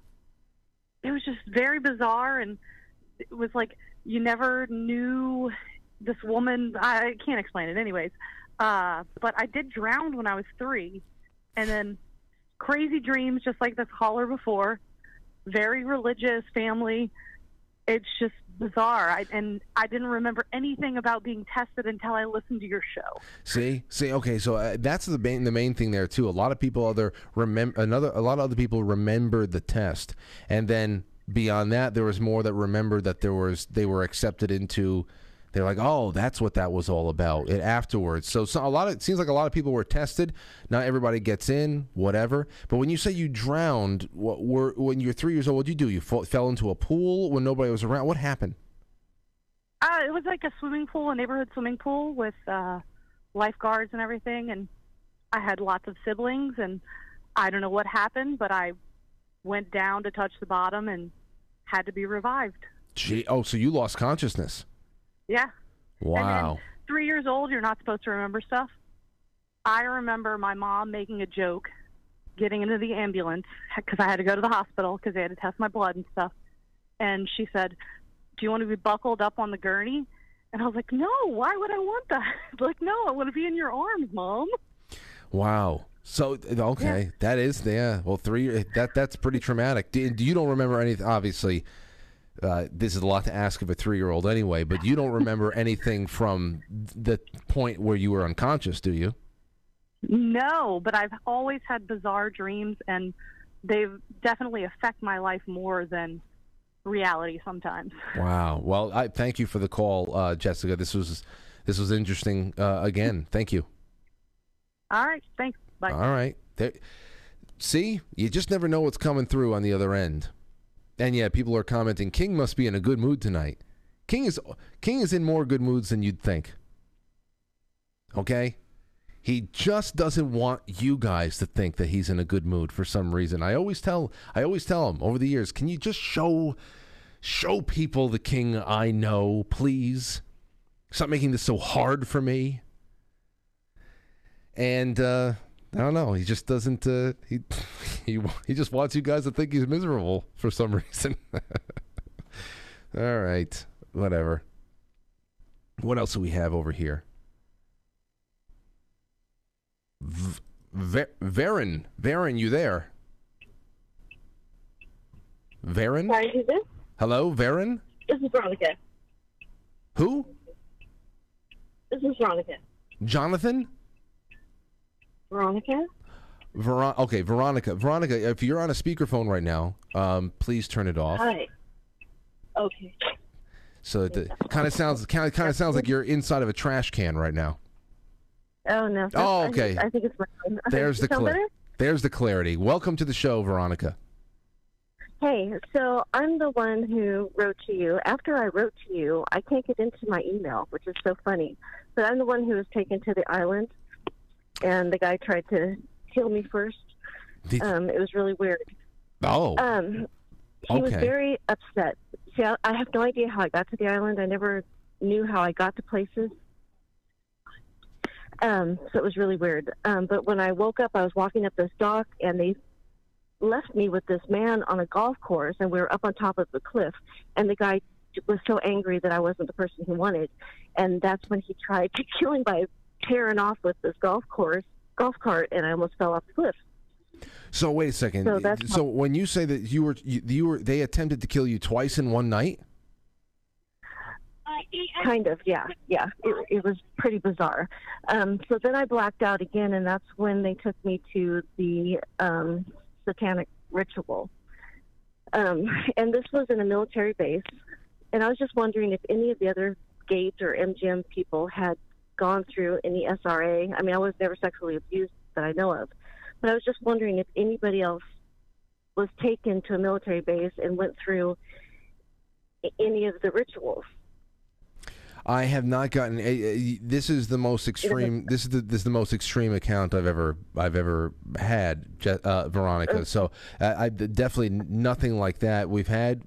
it was just very bizarre. And it was like you never knew this woman. I can't explain it, anyways. Uh, but I did drown when I was three, and then crazy dreams, just like this caller before. Very religious family. It's just bizarre. I, and I didn't remember anything about being tested until I listened to your show. See, see. Okay, so uh, that's the main the main thing there too. A lot of people other remember another. A lot of other people remembered the test, and then beyond that, there was more that remembered that there was they were accepted into. They're like, oh, that's what that was all about. It afterwards. So, so a lot of it seems like a lot of people were tested. Not everybody gets in, whatever. But when you say you drowned, what were when you're three years old? What did you do? You fall, fell into a pool when nobody was around. What happened? Uh, it was like a swimming pool, a neighborhood swimming pool with uh, lifeguards and everything. And I had lots of siblings, and I don't know what happened, but I went down to touch the bottom and had to be revived. Gee, oh, so you lost consciousness. Yeah. Wow. Three years old, you're not supposed to remember stuff. I remember my mom making a joke, getting into the ambulance because I had to go to the hospital because they had to test my blood and stuff. And she said, "Do you want to be buckled up on the gurney?" And I was like, "No, why would I want that?" like, "No, I want to be in your arms, mom." Wow. So okay, that is yeah. Well, three that that's pretty traumatic. Do you don't remember anything? Obviously, uh, this is a lot to ask of a three-year-old anyway. But you don't remember anything from the point where you were unconscious, do you? No, but I've always had bizarre dreams, and they've definitely affect my life more than reality sometimes. Wow. Well, I thank you for the call, uh, Jessica. This was this was interesting. Uh, again, thank you. All right, thanks. Bye. All right. There, see, you just never know what's coming through on the other end. And yeah, people are commenting. King must be in a good mood tonight. King is King is in more good moods than you'd think. Okay, he just doesn't want you guys to think that he's in a good mood for some reason. I always tell I always tell him over the years, can you just show show people the King I know, please? Stop making this so hard for me. And uh, I don't know. He just doesn't. Uh, he he he just wants you guys to think he's miserable for some reason. All right, whatever. What else do we have over here? V- Ver- Varen, Varen, you there? Varen? Sorry, who's this? Hello, Varen? This is Veronica. Who? This is Veronica. Jonathan? Veronica? Veron- okay, Veronica. Veronica, if you're on a speakerphone right now, um, please turn it off. Hi. Okay. So it kind of sounds kind of kind of sounds like you're inside of a trash can right now. Oh no. Oh, I think- okay. I think it's my phone. There's the Sound cla- better? There's the clarity. Welcome to the show, Veronica. Hey, so I'm the one who wrote to you. After I wrote to you, I can't get into my email, which is so funny. But I'm the one who was taken to the island, and the guy tried to kill me first. um, it was really weird. Oh. Um, he was very upset. See, I, I have no idea how I got to the island. I never knew how I got to places. Um, so it was really weird. Um, but when I woke up, I was walking up this dock, and they left me with this man on a golf course, and we were up on top of the cliff. And the guy was so angry that I wasn't the person he wanted, and that's when he tried to kill him by tearing off with this golf course golf cart, and I almost fell off the cliff. So wait a second. So So, that's how- when you say that you were you, you were they attempted to kill you twice in one night? Kind of, yeah, yeah. It, it was pretty bizarre. Um, so then I blacked out again, and that's when they took me to the um, satanic ritual. Um, and this was in a military base. And I was just wondering if any of the other Gates or MGM people had gone through in the SRA. I mean, I was never sexually abused that I know of, but I was just wondering if anybody else was taken to a military base and went through any of the rituals. I have not gotten. A- this is the most extreme. This is the this is the most extreme account I've ever I've ever had, uh, Veronica. So uh, I definitely nothing like that. We've had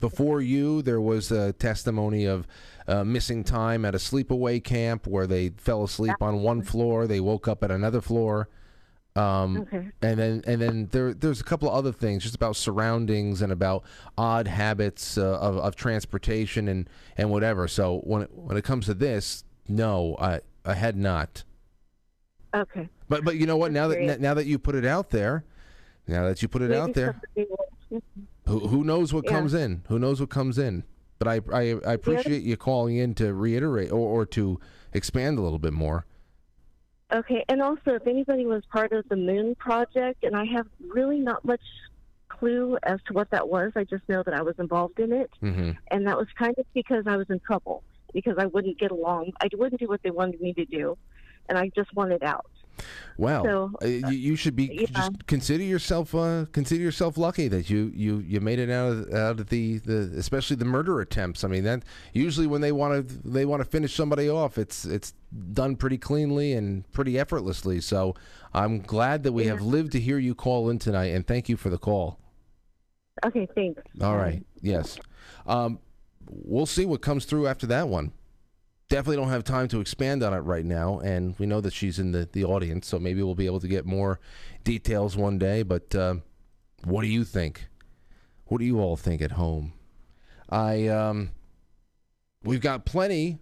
before you. There was a testimony of uh, missing time at a sleepaway camp where they fell asleep on one floor. They woke up at another floor. Um, Okay. and then and then there there's a couple of other things just about surroundings and about odd habits uh, of, of transportation and, and whatever. So when it, when it comes to this, no, I I had not. Okay. But but you know what? Now that now that you put it out there, now that you put it Maybe out there, who who knows what Yeah. comes in? Who knows what comes in? But I I, I appreciate you calling in to reiterate or, or to expand a little bit more. Okay, and also if anybody was part of the Moon Project, and I have really not much clue as to what that was. I just know that I was involved in it, Mm-hmm. and that was kind of because I was in trouble because I wouldn't get along. I wouldn't do what they wanted me to do, and I just wanted out. Well, So, uh, you, you should be yeah. just consider yourself uh, consider yourself lucky that you, you, you made it out of out of the, the especially the murder attempts. I mean that usually when they want to they want to finish somebody off, it's it's done pretty cleanly and pretty effortlessly. So I'm glad that we have lived to hear you call in tonight, and thank you for the call. Okay, thanks. All right. Yes. Um, we'll see what comes through after that one. Definitely don't have time to expand on it right now, and we know that she's in the, the audience, so maybe we'll be able to get more details one day. But um, what do you think? What do you all think at home? I um, we've got plenty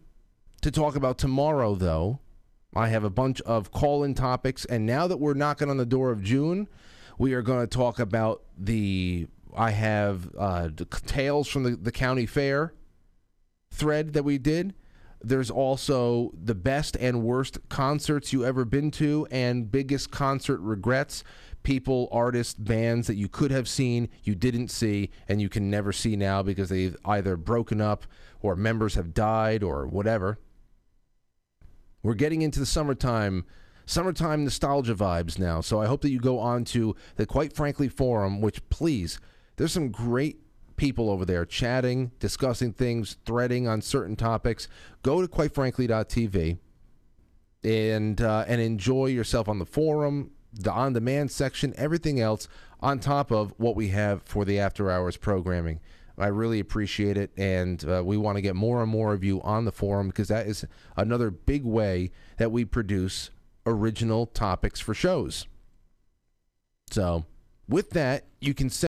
to talk about tomorrow, though. I have a bunch of call in topics. And now that we're knocking on the door of June, we are going to talk about the. I have uh, the tales from the, the county fair thread that we did. There's also the best and worst concerts you ever been to and biggest concert regrets. People, artists, bands that you could have seen, you didn't see, and you can never see now because they've either broken up or members have died or whatever. We're getting into the summertime, summertime nostalgia vibes now. So I hope that you go on to the Quite Frankly forum, which please, there's some great people over there chatting, discussing things, threading on certain topics. Go to quitefrankly.tv and uh, and enjoy yourself on the forum, the on-demand section, everything else on top of what we have for the after hours programming. I really appreciate it, and uh, we want to get more and more of you on the forum because that is another big way that we produce original topics for shows. So, with that, you can send